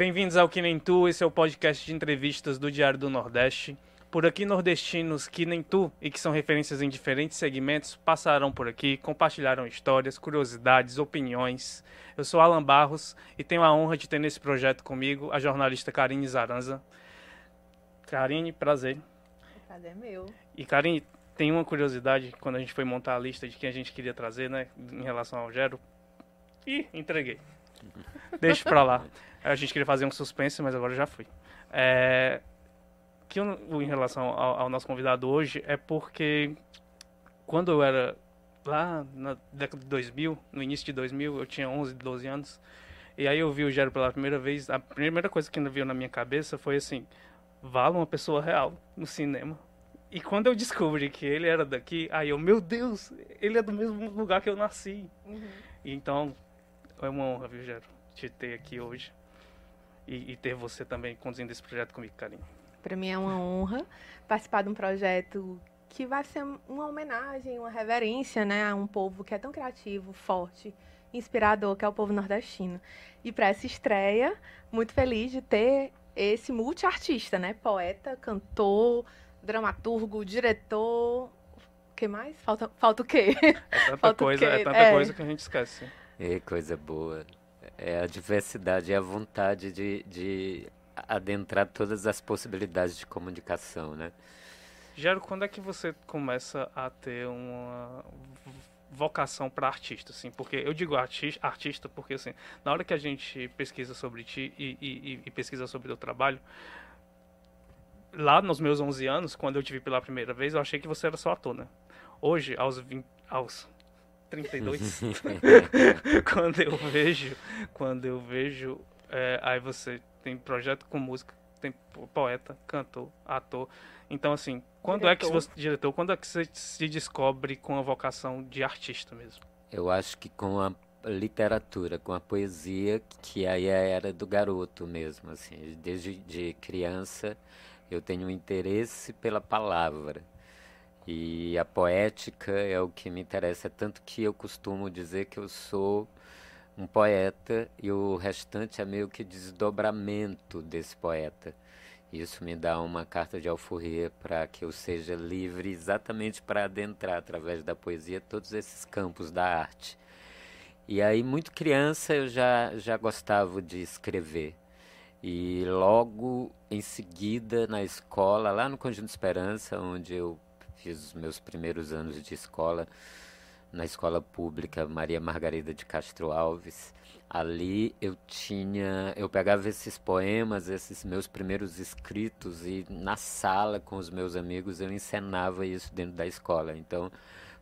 Bem-vindos ao Que Nem Tu, esse é o podcast de entrevistas do Diário do Nordeste. Por aqui, nordestinos que nem tu e que são referências em diferentes segmentos passarão por aqui, compartilharam histórias, curiosidades, opiniões. Eu sou Alan Barros e tenho a honra de ter nesse projeto comigo a jornalista Karine Zaranza. Karine, prazer. Prazer é meu. E Karine, tem uma curiosidade quando a gente foi montar a lista de quem a gente queria trazer, né, em relação ao Gero. Ih, entreguei. Deixa pra lá. A gente queria fazer um suspense, mas agora já fui. É, que eu, em relação ao, ao, nosso convidado hoje é porque quando eu era lá na década de 2000, no início de 2000, eu tinha 11, 12 anos, e aí eu vi o Gero pela primeira vez, a primeira coisa que veio na minha cabeça foi assim, Vala uma pessoa real no cinema. E quando eu descobri que ele era daqui, aí eu, meu Deus, ele é do mesmo lugar que eu nasci. Uhum. Então, é uma honra, viu, Gero, te ter aqui hoje. E, e ter você também conduzindo esse projeto comigo, Carinho. Para mim é uma honra participar de um projeto que vai ser uma homenagem, uma reverência, né, a um povo que é tão criativo, forte, inspirador, que é o povo nordestino. E para essa estreia, muito feliz de ter esse multiartista, né, poeta, cantor, dramaturgo, diretor, o que mais? Falta, falta o quê? É tanta falta coisa, é tanta é. coisa que a gente esquece. É coisa boa. É a diversidade, é a vontade de, de adentrar todas as possibilidades de comunicação, né? Gero, quando é que você começa a ter uma vocação para artista, assim? Porque eu digo artista, artista porque, assim, na hora que a gente pesquisa sobre ti e, e, e pesquisa sobre o teu trabalho, lá nos meus 11 anos, quando eu te vi pela primeira vez, eu achei que você era só ator, né? Hoje, aos 20, aos 32, quando eu vejo, quando eu vejo, é, aí você tem projeto com música, tem poeta, cantor, ator. Então, assim, quando diretor. é que você, diretor, quando é que você se descobre com a vocação de artista mesmo? Eu acho que com a literatura, com a poesia, que aí é era do garoto mesmo, assim, desde de criança eu tenho um interesse pela palavra. E a poética é o que me interessa, tanto que eu costumo dizer que eu sou um poeta e o restante é meio que desdobramento desse poeta. Isso me dá uma carta de alforria para que eu seja livre exatamente para adentrar através da poesia todos esses campos da arte. E aí, muito criança, eu já, já gostava de escrever. E logo em seguida, na escola, lá no Conjunto Esperança, onde eu fiz os meus primeiros anos de escola, na escola pública Maria Margarida de Castro Alves. Ali eu tinha, eu pegava esses poemas, esses meus primeiros escritos e na sala com os meus amigos eu encenava isso dentro da escola. Então,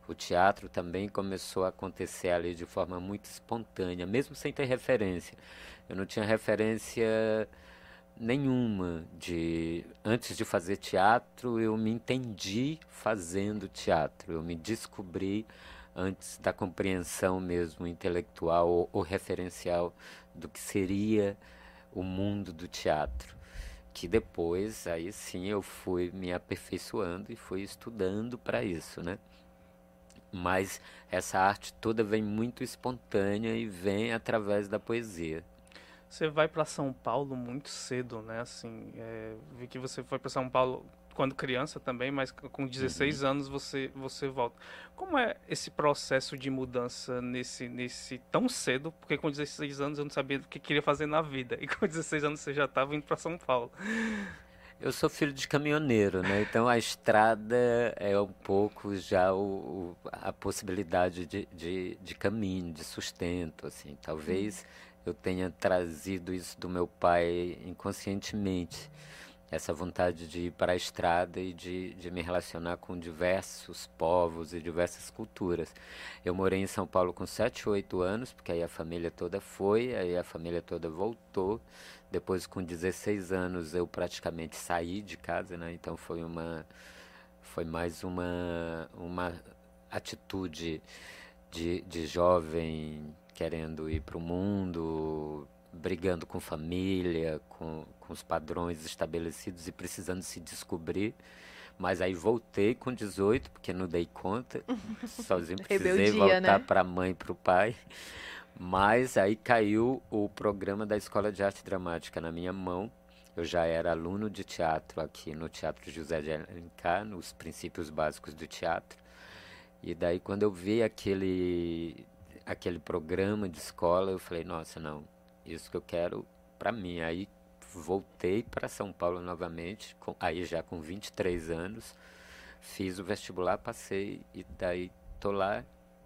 o teatro também começou a acontecer ali de forma muito espontânea, mesmo sem ter referência. Eu não tinha referência nenhuma de antes de fazer teatro, eu me entendi fazendo teatro. Eu me descobri antes da compreensão mesmo intelectual ou, ou referencial do que seria o mundo do teatro que depois aí sim eu fui me aperfeiçoando e fui estudando para isso, né? Mas essa arte toda vem muito espontânea e vem através da poesia. Você vai para São Paulo muito cedo, né? Assim, é, vi que você foi para São Paulo quando criança também, mas com 16 uhum. anos você você volta. Como é esse processo de mudança nesse nesse tão cedo? Porque com 16 anos eu não sabia o que queria fazer na vida e com 16 anos você já estava indo para São Paulo. Eu sou filho de caminhoneiro, né? Então a estrada é um pouco já o, o a possibilidade de, de, de, caminho, de sustento, assim. Talvez uhum. Eu tenha trazido isso do meu pai inconscientemente essa vontade de ir para a estrada e de, de me relacionar com diversos povos e diversas culturas. Eu morei em São Paulo com 7, 8 anos, porque aí a família toda foi, aí a família toda voltou. Depois, com 16 anos, eu praticamente saí de casa, né? Então foi uma foi mais uma uma atitude de, de jovem querendo ir para o mundo, brigando com família, com, com os padrões estabelecidos e precisando se descobrir. Mas aí voltei com 18, porque não dei conta. Sozinho precisei voltar né? para a mãe e para o pai. Mas aí caiu o programa da Escola de Arte Dramática na minha mão. Eu já era aluno de teatro aqui no Teatro José de Alencar, nos princípios básicos do teatro. E daí quando eu vi aquele aquele programa de escola, eu falei, nossa, não, isso que eu quero para mim. Aí voltei para São Paulo novamente, com, aí já com 23 anos, fiz o vestibular, passei e daí tô lá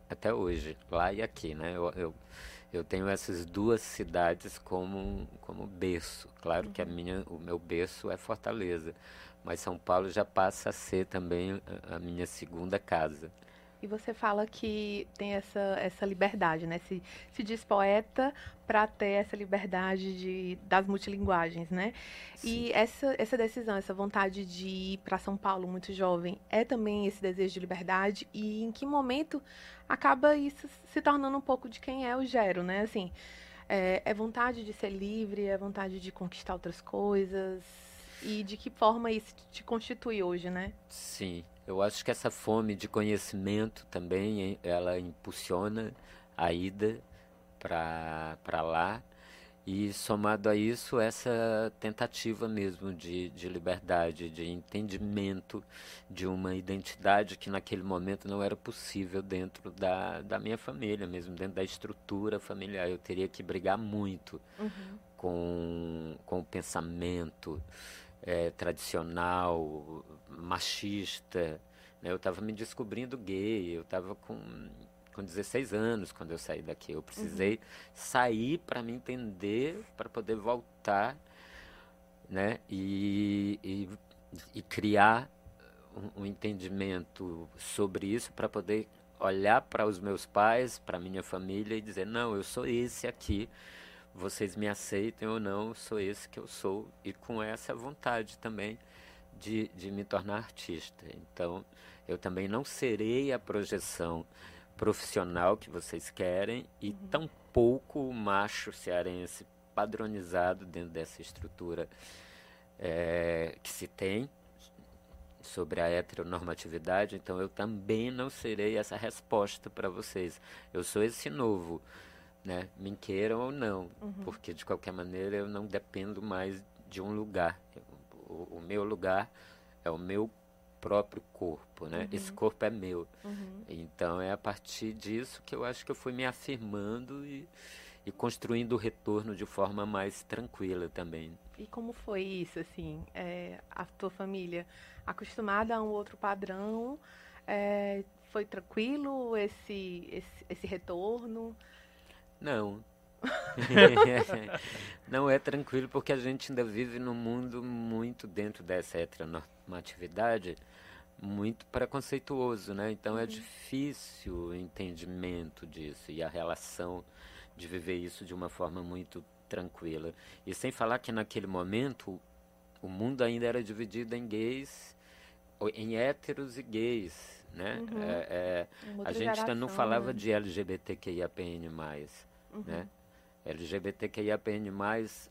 até hoje, lá e aqui, né? Eu, eu, eu tenho essas duas cidades como, como berço. Claro que a uhum. minha, o meu berço é Fortaleza, mas São Paulo já passa a ser também a, a minha segunda casa. E você fala que tem essa, essa liberdade, né? Se, se diz poeta para ter essa liberdade de, das multilinguagens, né? Sim. E essa, essa decisão, essa vontade de ir para São Paulo muito jovem, é também esse desejo de liberdade? E em que momento acaba isso se tornando um pouco de quem é o Gero, né? Assim, é, é vontade de ser livre, é vontade de conquistar outras coisas? E de que forma isso te constitui hoje, né? Sim, eu acho que essa fome de conhecimento também, ela impulsiona a ida para lá. E somado a isso, essa tentativa mesmo de, de liberdade, de entendimento de uma identidade que naquele momento não era possível dentro da, da minha família, mesmo dentro da estrutura familiar. Eu teria que brigar muito uhum. com, com o pensamento é, tradicional, machista. Né? Eu estava me descobrindo gay, eu estava com, com 16 anos quando eu saí daqui. Eu precisei uhum. sair para me entender, para poder voltar né? e, e, e criar um, um entendimento sobre isso para poder olhar para os meus pais, para minha família e dizer: não, eu sou esse aqui vocês me aceitem ou não, sou esse que eu sou e com essa vontade também de, de me tornar artista. Então, eu também não serei a projeção profissional que vocês querem e uhum. tampouco o macho cearense padronizado dentro dessa estrutura é, que se tem sobre a heteronormatividade, então eu também não serei essa resposta para vocês. Eu sou esse novo né? Me queiram ou não, uhum. porque de qualquer maneira eu não dependo mais de um lugar. O, o meu lugar é o meu próprio corpo, né? Uhum. Esse corpo é meu. Uhum. Então é a partir disso que eu acho que eu fui me afirmando e, e construindo o retorno de forma mais tranquila também. E como foi isso, assim, é, a tua família acostumada a um outro padrão, é, foi tranquilo esse, esse, esse retorno? Não. não é tranquilo porque a gente ainda vive num mundo muito dentro dessa heteronormatividade muito preconceituoso, né? Então é uhum. é difícil o entendimento disso e a relação de viver isso de uma forma muito tranquila. E sem falar que naquele momento o mundo ainda era dividido em gays, em héteros e gays, né? Uhum. É, é, a gente ainda não falava né? de LGBTQIAPN+. Uhum. Né? LGBTQIAPN+,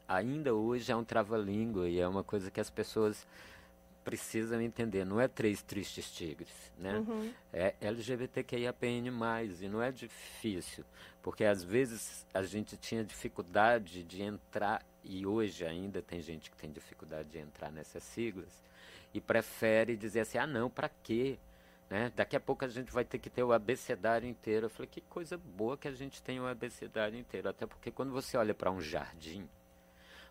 ainda hoje é um trava-língua e é uma coisa que as pessoas precisam entender. Não é três tristes tigres, né? Uhum. É LGBTQIAPN+, e não é difícil, porque às vezes a gente tinha dificuldade de entrar, e hoje ainda tem gente que tem dificuldade de entrar nessas siglas, e prefere dizer assim, ah não, para quê? Né? Daqui a pouco a gente vai ter que ter o abecedário inteiro. Eu falei, que coisa boa que a gente tem o abecedário inteiro. Até porque quando você olha para um jardim,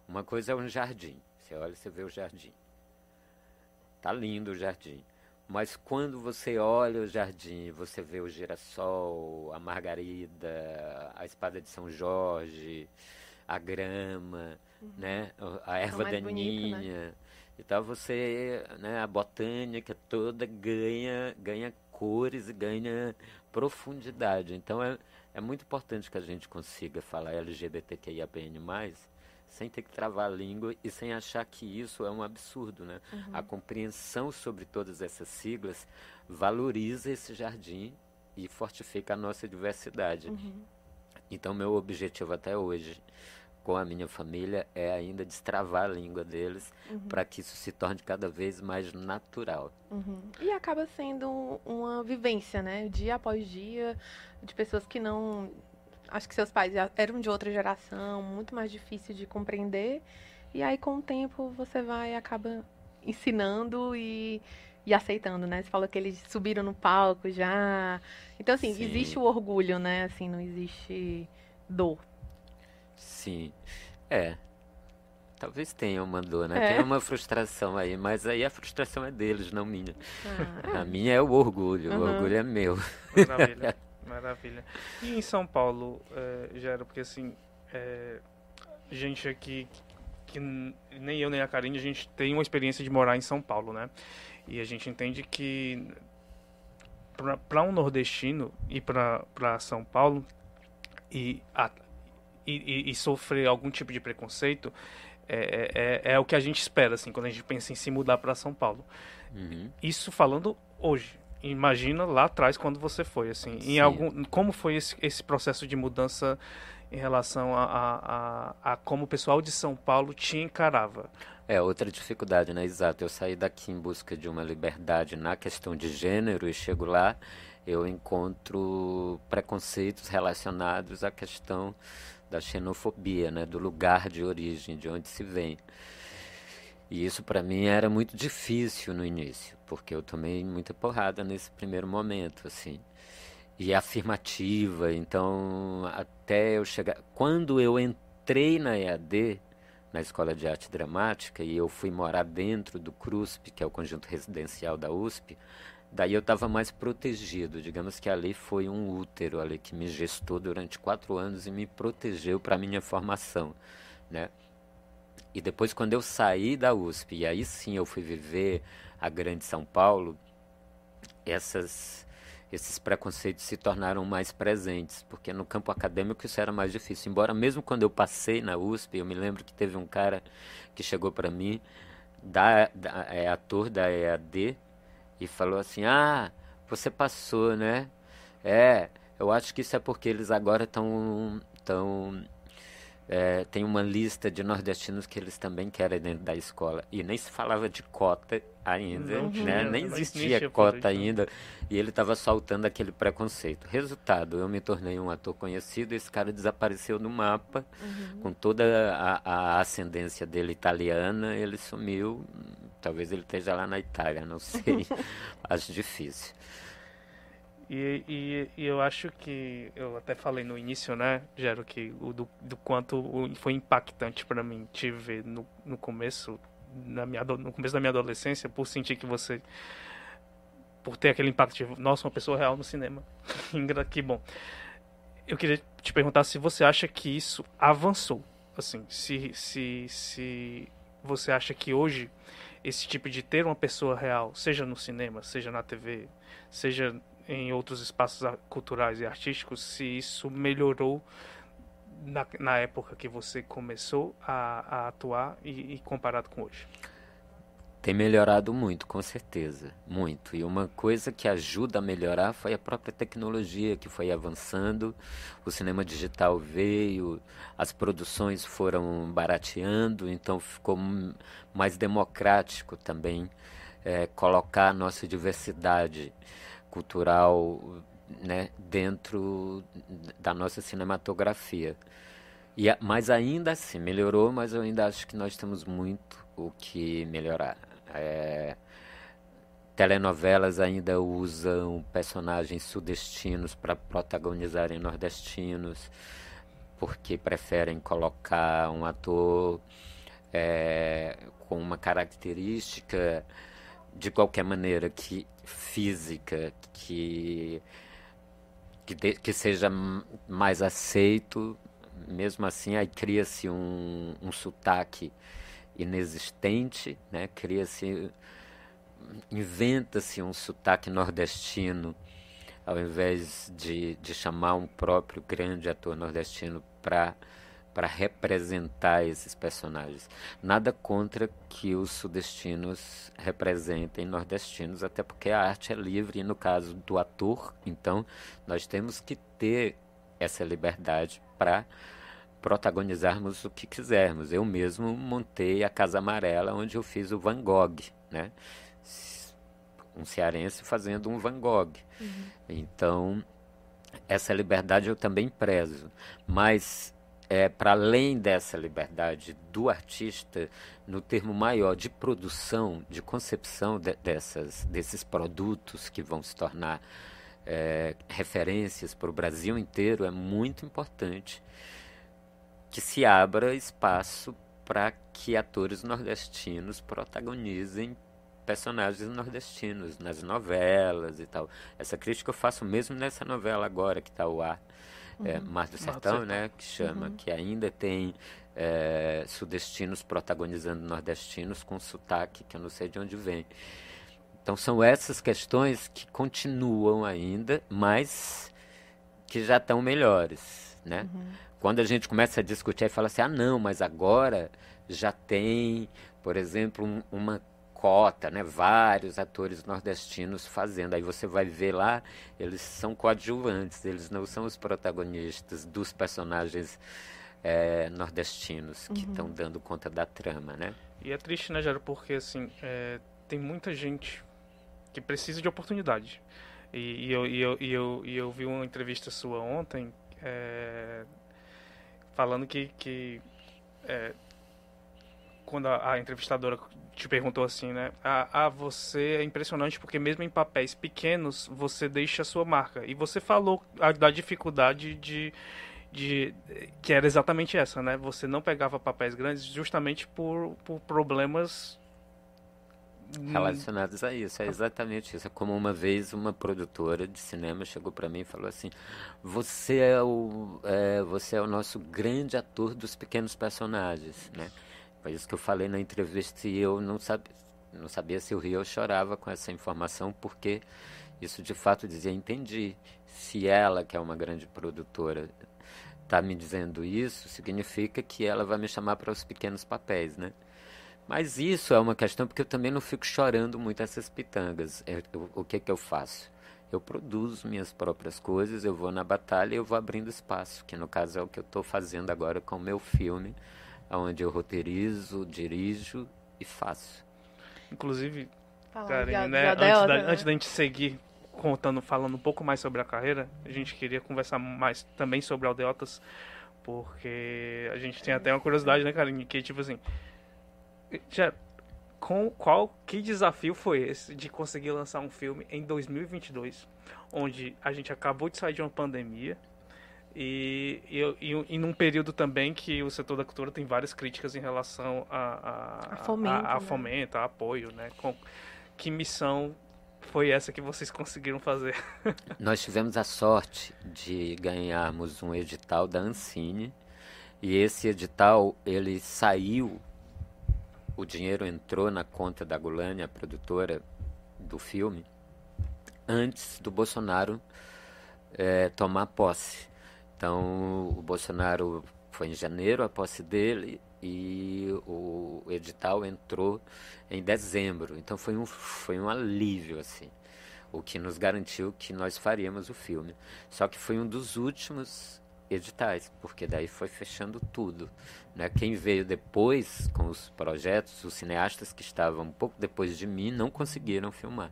uma coisa é um jardim. Você olha, você vê o jardim. Tá lindo o jardim. Mas quando você olha o jardim, você vê o girassol, a margarida, a espada de São Jorge, a grama, uhum. né? a erva daninha. Bonito, né? Então você, né, a botânica toda ganha, ganha cores e ganha profundidade. Então é, é muito importante que a gente consiga falar LGBTQIAPN+, sem ter que travar a língua e sem achar que isso é um absurdo, né? Uhum. A compreensão sobre todas essas siglas valoriza esse jardim e fortifica a nossa diversidade. Uhum. Então, meu objetivo até hoje com a minha família é ainda destravar a língua deles uhum. para que isso se torne cada vez mais natural. Uhum. E acaba sendo uma vivência, né? Dia após dia, de pessoas que não acho que seus pais eram de outra geração, muito mais difícil de compreender. E aí, com o tempo, você vai acaba ensinando e, e aceitando, né? Você falou que eles subiram no palco já. Então, assim, Sim. existe o orgulho, né? Assim, não existe dor. Sim. É, Talvez tenha uma dor, né? É. Tem uma frustração aí, mas aí a frustração é deles, não minha. Ah. A minha é o orgulho, uhum. o orgulho é meu. Maravilha, maravilha. E em São Paulo, é, Gero, porque assim, é, gente aqui, que nem eu nem a Karine, a gente tem uma experiência de morar em São Paulo, né? E a gente entende que para um nordestino ir para São Paulo e, a, e, e, sofrer algum tipo de preconceito é, é, é, é, o que a gente espera, assim, quando a gente pensa em se mudar para São Paulo. Uhum. Isso falando hoje. Imagina lá atrás quando você foi, assim, em algum, como foi esse, esse processo de mudança em relação a, a, a, a, como o pessoal de São Paulo te encarava? É, outra dificuldade, né? Exato. Eu saí daqui em busca de uma liberdade na questão de gênero e chego lá, eu encontro preconceitos relacionados à questão da xenofobia, né, do lugar de origem, de onde se vem. E isso para mim era muito difícil no início, porque eu tomei muita porrada nesse primeiro momento, assim. E afirmativa, então até eu chegar, quando eu entrei na EAD, na Escola de Arte Dramática, e eu fui morar dentro do CRUSP, que é o conjunto residencial da USP, Daí eu estava mais protegido, digamos que ali foi um útero ali que me gestou durante quatro anos e me protegeu para minha formação, né? E depois quando eu saí da USP e aí sim eu fui viver a grande São Paulo, essas esses preconceitos se tornaram mais presentes, porque no campo acadêmico isso era mais difícil. Embora mesmo quando eu passei na USP, eu me lembro que teve um cara que chegou para mim, da, da, é ator da EAD, e falou assim: Ah, você passou, né? É, eu acho que isso é porque eles agora estão. Tão, é, tem uma lista de nordestinos que eles também querem dentro da escola. E nem se falava de cota ainda, né? nem existia cota ainda. E ele estava soltando aquele preconceito. Resultado, eu me tornei um ator conhecido, esse cara desapareceu do mapa, uhum. com toda a, a ascendência dele italiana, ele sumiu, Talvez ele esteja lá na Itália, não sei. acho difícil. E, e, e, eu acho que eu até falei no início, né, Gero, que o do, do quanto foi impactante para mim te ver no, no começo na minha no começo da minha adolescência por sentir que você por ter aquele impacto de nossa uma pessoa real no cinema que bom eu queria te perguntar se você acha que isso avançou assim se se se você acha que hoje esse tipo de ter uma pessoa real, seja no cinema, seja na TV, seja em outros espaços culturais e artísticos, se isso melhorou na, na época que você começou a, a atuar e, e comparado com hoje? Tem melhorado muito, com certeza, muito. E uma coisa que ajuda a melhorar foi a própria tecnologia que foi avançando, o cinema digital veio, as produções foram barateando, então ficou mais democrático também é, colocar a nossa diversidade cultural né, dentro da nossa cinematografia. E, mas ainda assim, melhorou, mas eu ainda acho que nós temos muito o que melhorar. É, telenovelas ainda usam personagens sudestinos para protagonizarem nordestinos, porque preferem colocar um ator é, com uma característica de qualquer maneira que física que que, de, que seja mais aceito. Mesmo assim aí cria-se um, um sotaque inexistente, né? Cria-se, inventa-se um sotaque nordestino, ao invés de, de chamar um próprio grande ator nordestino para para representar esses personagens. Nada contra que os sudestinos representem nordestinos, até porque a arte é livre e no caso do ator, então nós temos que ter essa liberdade para protagonizarmos o que quisermos. Eu mesmo montei a Casa Amarela, onde eu fiz o Van Gogh, né? Um cearense fazendo um Van Gogh. Uhum. Então, essa liberdade eu também prezo, mas é, para além dessa liberdade do artista, no termo maior de produção, de concepção de, dessas, desses produtos que vão se tornar é, referências para o Brasil inteiro, é muito importante que se abra espaço para que atores nordestinos protagonizem personagens nordestinos nas novelas e tal. Essa crítica eu faço mesmo nessa novela agora que está ao ar é, uhum. Mar do Sertão, né, que chama, uhum. que ainda tem é, sudestinos protagonizando nordestinos com sotaque que eu não sei de onde vem. Então são essas questões que continuam ainda, mas que já estão melhores, né? Uhum. Quando a gente começa a discutir e fala assim, ah não, mas agora já tem, por exemplo, um, uma cota, né? Vários atores nordestinos fazendo. Aí você vai ver lá, eles são coadjuvantes, eles não são os protagonistas dos personagens é, nordestinos que estão uhum. dando conta da trama, né? E é triste, né, Jaro, porque assim, é, tem muita gente que precisa de oportunidade. E, e, eu, e, eu, e, eu, e eu vi uma entrevista sua ontem é, falando que, que é, quando a, a, entrevistadora te perguntou assim, né? Ah, ah, você é impressionante porque mesmo em papéis pequenos você deixa a sua marca. E você falou a, da dificuldade de, de que era exatamente essa, né? Você não pegava papéis grandes justamente por, por problemas relacionados a isso. É exatamente isso. É como uma vez uma produtora de cinema chegou para mim e falou assim: "Você é o é, você é o nosso grande ator dos pequenos personagens, né?" Foi isso que eu falei na entrevista e eu não sabia, não sabia se eu ria ou chorava com essa informação, porque isso de fato dizia: entendi. Se ela, que é uma grande produtora, está me dizendo isso, significa que ela vai me chamar para os pequenos papéis, né? Mas isso é uma questão porque eu também não fico chorando muito essas pitangas. Eu, eu, o que que eu faço? Eu produzo minhas próprias coisas, eu vou na batalha e eu vou abrindo espaço, que no caso é o que eu estou fazendo agora com o meu filme onde eu roteirizo, dirijo e faço. Inclusive, Karine, né, antes, da, né? antes da gente seguir contando, falando um pouco mais sobre a carreira, a gente queria conversar mais também sobre Aldeotas, porque a gente tem até uma curiosidade, né, Karine, que tipo assim, já com qual que desafio foi esse de conseguir lançar um filme em 2022, onde a gente acabou de sair de uma pandemia, e, e, e, e, num período também que o setor da cultura tem várias críticas em relação a, a, a fomento, a, a, né? fomento, a apoio, né? Com, que missão foi essa que vocês conseguiram fazer? Nós tivemos a sorte de ganharmos um edital da Ancine e esse edital ele saiu, o dinheiro entrou na conta da Gulani, a produtora do filme, antes do Bolsonaro é, tomar posse. Então, o Bolsonaro foi em janeiro a posse dele e o edital entrou em dezembro. Então, foi um, foi um alívio, assim, o que nos garantiu que nós faríamos o filme. Só que foi um dos últimos editais, porque daí foi fechando tudo. Né? Quem veio depois com os projetos, os cineastas que estavam um pouco depois de mim, não conseguiram filmar.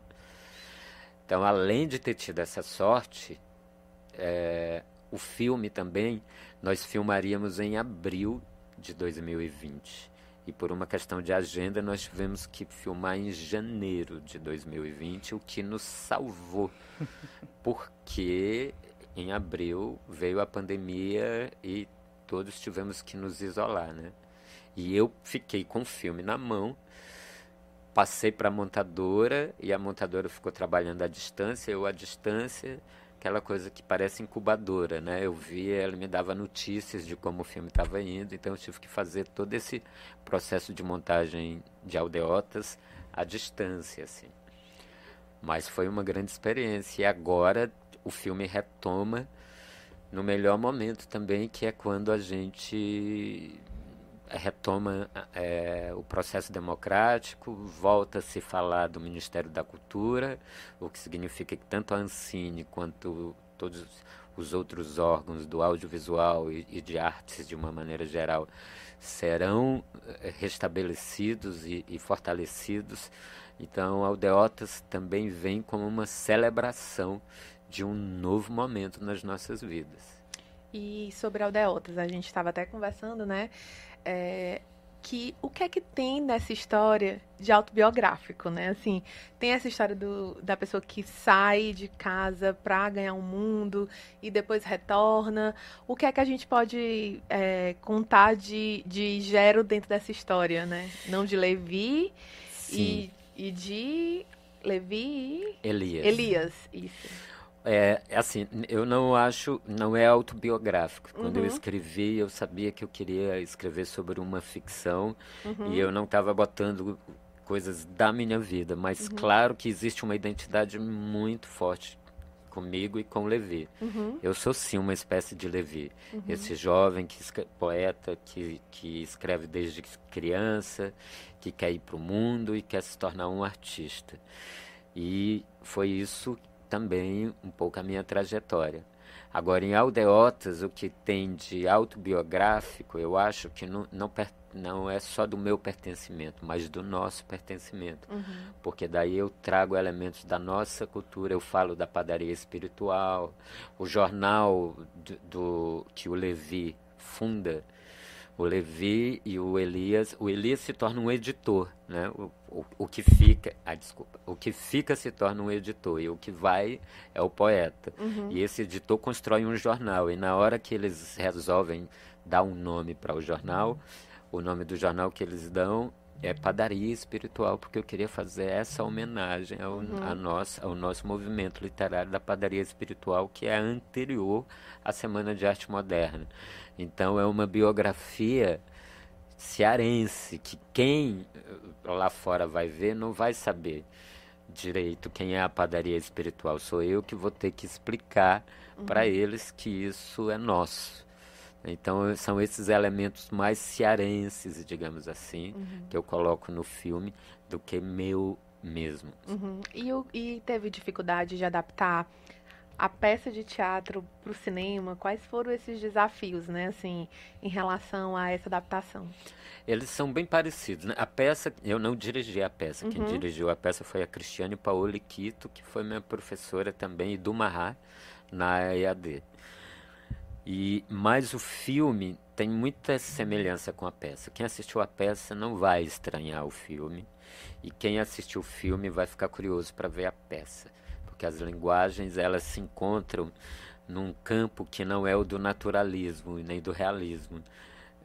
Então, além de ter tido essa sorte, é, o filme também nós filmaríamos em abril de 2020. E por uma questão de agenda, nós tivemos que filmar em janeiro de 2020, o que nos salvou. Porque em abril veio a pandemia e todos tivemos que nos isolar, né? E eu fiquei com o filme na mão, passei para a montadora e a montadora ficou trabalhando à distância, eu à distância aquela coisa que parece incubadora, né? Eu via, ela me dava notícias de como o filme estava indo, então eu tive que fazer todo esse processo de montagem de aldeotas à distância, assim. Mas foi uma grande experiência e agora o filme retoma no melhor momento também, que é quando a gente retoma é, o processo democrático, volta a se falar do Ministério da Cultura, o que significa que tanto a Ancine quanto todos os outros órgãos do audiovisual e, e de artes de uma maneira geral serão é, restabelecidos e, e fortalecidos. Então, Aldeotas também vem como uma celebração de um novo momento nas nossas vidas. E sobre aldeotas, a gente estava até conversando, né? É, que o que é que tem nessa história de autobiográfico, né? Assim, tem essa história do, da pessoa que sai de casa para ganhar um mundo e depois retorna. O que é que a gente pode é, contar de, de Gero dentro dessa história, né? Não de Levi e, e, de Levi e Elias. Elias, isso. É, é, assim, eu não acho, não é autobiográfico. Quando uhum. eu escrevi, eu sabia que eu queria escrever sobre uma ficção uhum. e eu não estava botando coisas da minha vida, mas uhum. claro que existe uma identidade muito forte comigo e com Levi. Uhum. Eu sou sim uma espécie de Levi, uhum. esse jovem que poeta que, que escreve desde criança, que quer ir para o mundo e quer se tornar um artista. E foi isso também um pouco a minha trajetória. Agora, em Aldeotas, o que tem de autobiográfico, eu acho que não, não, não é só do meu pertencimento, mas do nosso pertencimento. Uhum. Porque daí eu trago elementos da nossa cultura, eu falo da padaria espiritual, o jornal do, do que o Levi funda, o Levi e o Elias, o Elias se torna um editor, né? O, o, o, que fica, ah, desculpa, o que fica se torna um editor e o que vai é o poeta. Uhum. E esse editor constrói um jornal e na hora que eles resolvem dar um nome para o jornal, o nome do jornal que eles dão é padaria espiritual, porque eu queria fazer essa homenagem ao, uhum. a nossa, ao nosso movimento literário da padaria espiritual, que é anterior à Semana de Arte Moderna. Então é uma biografia cearense que quem eh, lá fora vai ver não vai saber direito quem é a padaria espiritual. Sou eu que vou ter que explicar uhum. para eles que isso é nosso. Então são esses elementos mais cearenses, digamos assim, uhum. que eu coloco no filme do que meu mesmo. Uhum. E, e teve dificuldade de adaptar a peça de teatro para o cinema? Quais foram esses desafios, né, assim, em relação a essa adaptação? Eles são bem parecidos. Né? A peça, eu não dirigi a peça. Uhum. Quem dirigiu a peça foi a Cristiane Paoli Quito, que foi minha professora também, e do Marra, na EAD. E mas o filme tem muita semelhança com a peça. Quem assistiu a peça não vai estranhar o filme e quem assistiu o filme vai ficar curioso para ver a peça, porque as linguagens elas se encontram num campo que não é o do naturalismo e nem do realismo.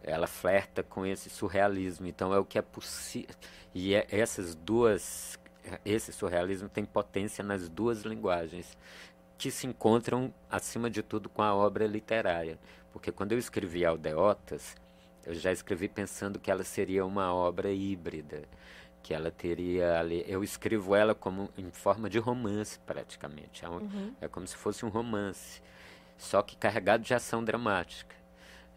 Ela flerta com esse surrealismo, então é o que é possível. E é, essas duas esse surrealismo tem potência nas duas linguagens que se encontram, acima de tudo, com a obra literária. Porque quando eu escrevi Aldeotas, eu já escrevi pensando que ela seria uma obra híbrida, que ela teria ali. Eu escrevo ela como em forma de romance, praticamente. É, um, uhum. é como se fosse um romance, só que carregado de ação dramática.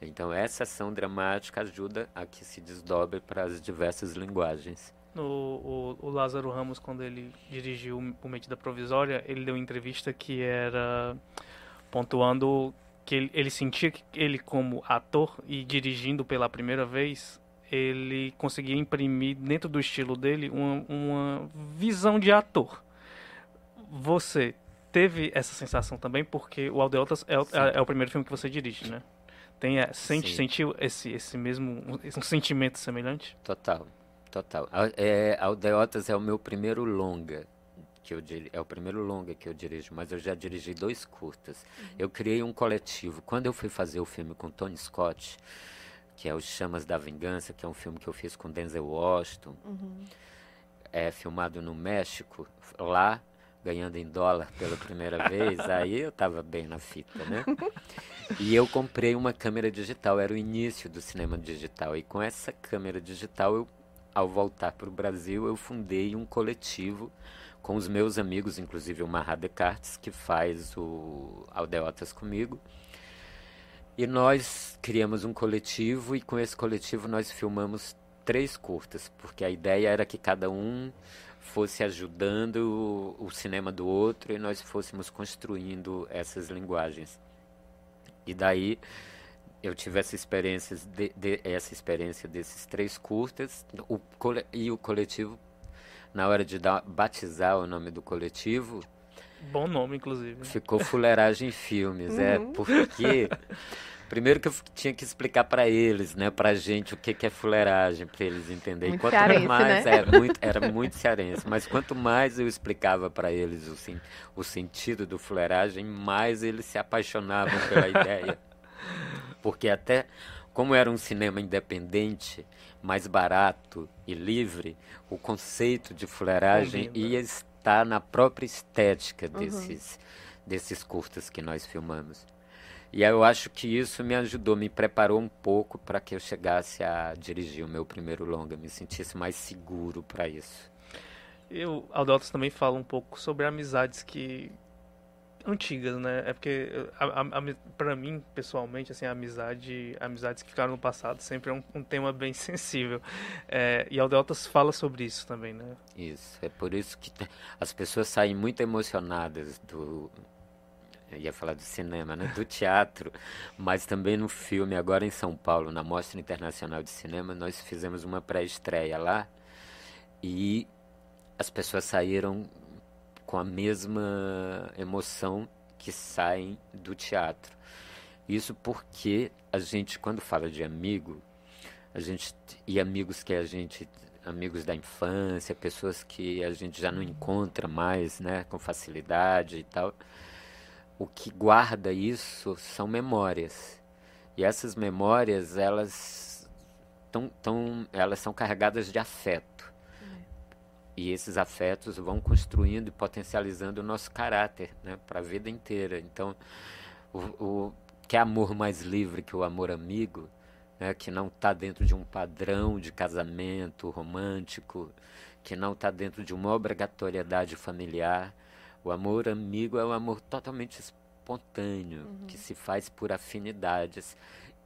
Então, essa ação dramática ajuda a que se desdobre para as diversas linguagens. No, o, o, Lázaro Ramos, quando ele dirigiu o Medida Provisória, ele deu uma entrevista que era pontuando que ele, ele sentia que ele, como ator e dirigindo pela primeira vez, ele conseguia imprimir dentro do estilo dele uma, uma visão de ator. Você teve essa sensação também, porque o Aldeotas é, é, é o primeiro filme que você dirige, né? Tem, é, sente, sentiu esse, esse mesmo um, um sentimento semelhante? Total. Total. É, Aldeotas é o meu primeiro longa que eu é o primeiro longa que eu dirijo, mas eu já dirigi dois curtas. Uhum. Eu criei um coletivo. Quando eu fui fazer o filme com Tony Scott, que é Os Chamas da Vingança, que é um filme que eu fiz com Denzel Washington, uhum. é filmado no México, lá ganhando em dólar pela primeira vez, aí eu estava bem na fita, né? E eu comprei uma câmera digital, era o início do cinema digital, e com essa câmera digital eu ao voltar para o Brasil, eu fundei um coletivo com os meus amigos, inclusive o Marra Descartes, que faz o Aldeotas comigo. E nós criamos um coletivo e com esse coletivo nós filmamos três curtas, porque a ideia era que cada um fosse ajudando o, cinema do outro e nós fôssemos construindo essas linguagens. E daí eu tive essa experiência, de, de, essa experiência desses três curtas o, e o coletivo, na hora de dar, batizar o nome do coletivo, Bom nome, inclusive. Ficou Fuleiragem Filmes, é, Uhum. porque primeiro que eu tinha que explicar para eles, né, pra gente o que que é fuleiragem, para eles entenderem. Muito Quanto cearense, mais né? é, muito, era muito cearense, mas quanto mais eu explicava para eles o, o sentido do fuleiragem, mais eles se apaixonavam pela ideia. Porque até como era um cinema independente, mais barato e livre, o conceito de fuleiragem ia estar na própria estética Uhum. desses, desses curtas que nós filmamos. E eu acho que isso me ajudou, me preparou um pouco para que eu chegasse a dirigir o meu primeiro longa, me sentisse mais seguro para isso. E o Aldotas também fala um pouco sobre amizades que antigas, né? É porque a, a, a, para mim, pessoalmente, assim, a amizade, amizades que ficaram no passado sempre é um, um tema bem sensível. É, e Aldotas fala sobre isso também, né? Isso, é por isso que as pessoas saem muito emocionadas do. Eu ia falar do cinema, né? Do teatro, mas também no filme, agora em São Paulo, na Mostra Internacional de Cinema, nós fizemos uma pré-estreia lá e as pessoas saíram com a mesma emoção que saem do teatro. Isso porque a gente, quando fala de amigo, a gente e amigos que a gente amigos da infância, pessoas que a gente já não encontra mais, né, com facilidade e tal. O que guarda isso são memórias. E essas memórias, elas tão, tão, elas são carregadas de afeto. E esses afetos vão construindo e potencializando o nosso caráter, né, para a vida inteira. Então, o, o que é amor mais livre que o amor amigo, né, que não está dentro de um padrão de casamento romântico, que não está dentro de uma obrigatoriedade familiar. O amor amigo é um amor totalmente espontâneo, que se faz por afinidades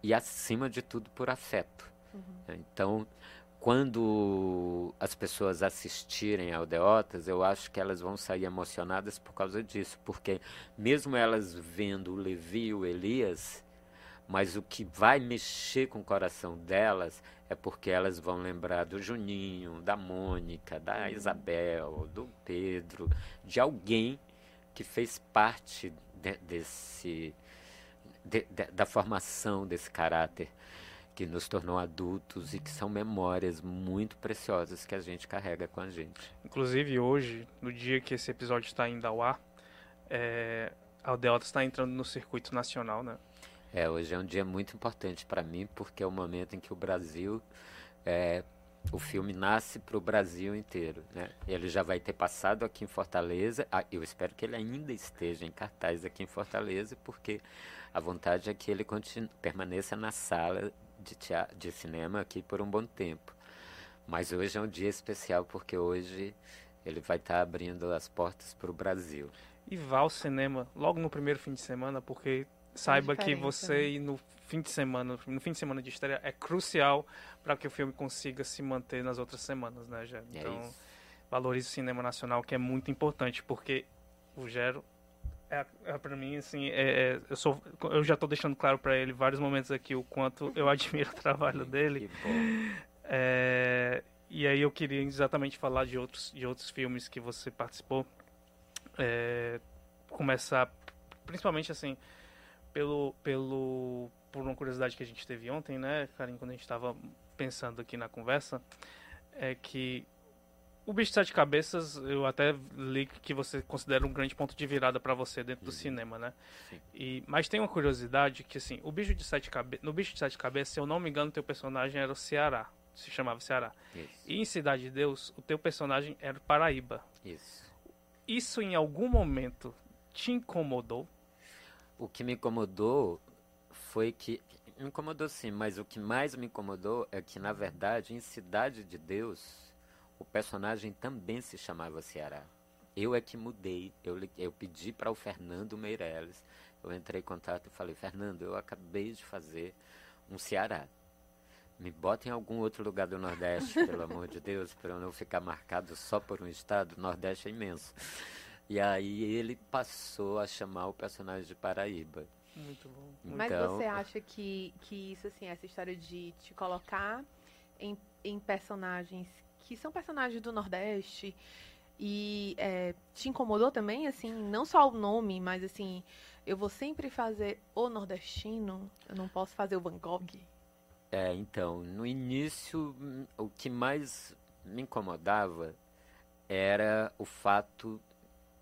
e, acima de tudo, por afeto. Então, quando as pessoas assistirem ao Deotas, eu acho que elas vão sair emocionadas por causa disso, porque mesmo elas vendo o Levi e o Elias, mas o que vai mexer com o coração delas é porque elas vão lembrar do Juninho, da Mônica, da Isabel, do Pedro, de alguém que fez parte de- desse de- de- da formação desse caráter que nos tornou adultos e que são memórias muito preciosas que a gente carrega com a gente. Inclusive, hoje, no dia que esse episódio está indo ao ar, é, a Aldeota está entrando no circuito nacional, né? É, hoje é um dia muito importante para mim porque é o momento em que o Brasil, é, o filme nasce para o Brasil inteiro, né? Ele já vai ter passado aqui em Fortaleza. Ah, eu espero que ele ainda esteja em cartaz aqui em Fortaleza, porque a vontade é que ele continue, permaneça na sala de, tea- de cinema aqui por um bom tempo. Mas hoje é um dia especial porque hoje ele vai estar abrindo as portas para o Brasil. E vá ao cinema logo no primeiro fim de semana, porque saiba que você né? ir no fim de semana, no fim de semana de estreia é crucial para que o filme consiga se manter nas outras semanas, né, Gero? É Então, isso. valorize o cinema nacional, que é muito importante, porque o Gero é, é para mim assim, é, é- eu sou eu já tô deixando claro para ele vários momentos aqui o quanto eu admiro o trabalho dele. Que bom. É, e aí eu queria exatamente falar de outros, de outros filmes que você participou. É, começar, principalmente assim, pelo, pelo, por uma curiosidade que a gente teve ontem, né, Karim, quando a gente estava pensando aqui na conversa, é que o Bicho de Sete Cabeças, eu até li que você considera um grande ponto de virada para você dentro do cinema, né? Sim. E, mas tem uma curiosidade que, assim, o Bicho de Sete Cabeças, no Bicho de Sete Cabeças, se eu não me engano, teu personagem era o Ceará, se chamava Ceará. Isso. E em Cidade de Deus, o teu personagem era o Paraíba. Isso. Isso em algum momento te incomodou? O que me incomodou foi que. Me incomodou sim, mas o que mais me incomodou é que, na verdade, em Cidade de Deus, o personagem também se chamava Ceará. Eu é que mudei. Eu, eu pedi para o Fernando Meirelles. Eu entrei em contato e falei: Fernando, eu acabei de fazer um Ceará. Me bota em algum outro lugar do Nordeste, pelo amor de Deus, para eu não ficar marcado só por um estado. O Nordeste é imenso. E aí ele passou a chamar o personagem de Paraíba. Muito bom. muito Mas Então- você acha que, que isso, assim, essa história de te colocar em, em personagens que são personagens do Nordeste, E é, te incomodou também, assim, não só o nome, mas assim, eu vou sempre fazer o nordestino, eu não posso fazer o Van Gogh. É, então, no início, o que mais me incomodava era o fato,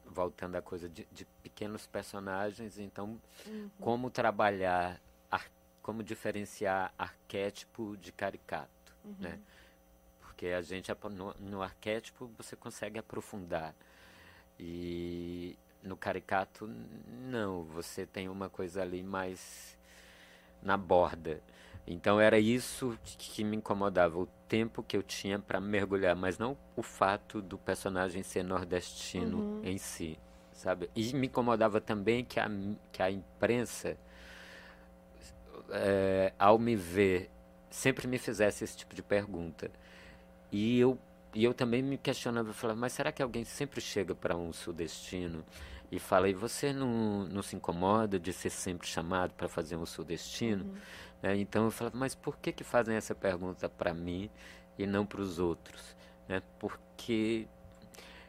voltando à coisa de, de pequenos personagens, então, uhum. como trabalhar, ar, como diferenciar arquétipo de caricato, uhum. né? Porque a gente, no, no arquétipo, você consegue aprofundar. E no caricato, não, você tem uma coisa ali mais na borda. Então era isso que me incomodava, o tempo que eu tinha para mergulhar, mas não o fato do personagem ser nordestino uhum. em si, sabe? E me incomodava também que a, que a imprensa, é, ao me ver, sempre me fizesse esse tipo de pergunta. E eu, e eu também me questionava, falava, mas será que alguém sempre chega para um sudestino e fala, e você não, não se incomoda de ser sempre chamado para fazer um sudestino? Uhum. Né? Então eu falava, mas por que, que fazem essa pergunta para mim e não para os outros? Né? Porque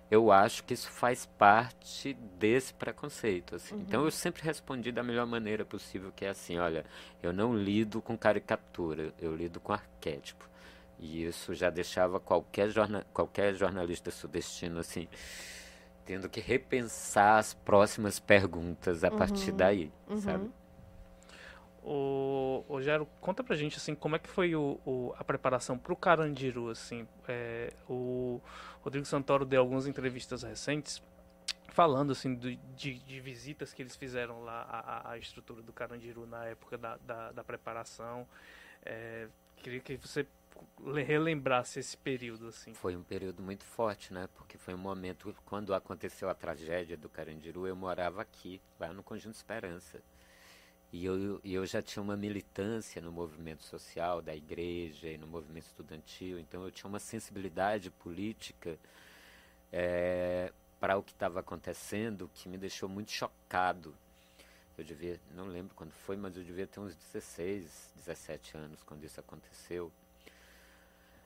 eu acho que isso faz parte desse preconceito. Assim. Uhum. Então eu sempre respondi da melhor maneira possível, que é assim, olha, eu não lido com caricatura, eu lido com arquétipo. E isso já deixava qualquer, jorna qualquer jornalista sudestino assim, tendo que repensar as próximas perguntas a uhum. partir daí, uhum. sabe? O, o Gero, conta pra gente assim, como é que foi o, o a preparação pro Carandiru, assim. É, o Rodrigo Santoro deu algumas entrevistas recentes falando assim de, de, de visitas que eles fizeram lá à, à, estrutura do Carandiru na época da, da, da preparação. É, queria que você relembrasse esse período assim. Foi um período muito forte, né? Porque foi um momento quando aconteceu a tragédia do Carandiru, eu morava aqui, lá no Conjunto Esperança. E eu, eu já tinha uma militância no movimento social da igreja e no movimento estudantil, então eu tinha uma sensibilidade política é, para o que estava acontecendo que me deixou muito chocado. Eu devia, não lembro quando foi, mas eu devia ter uns 16, 17 anos quando isso aconteceu.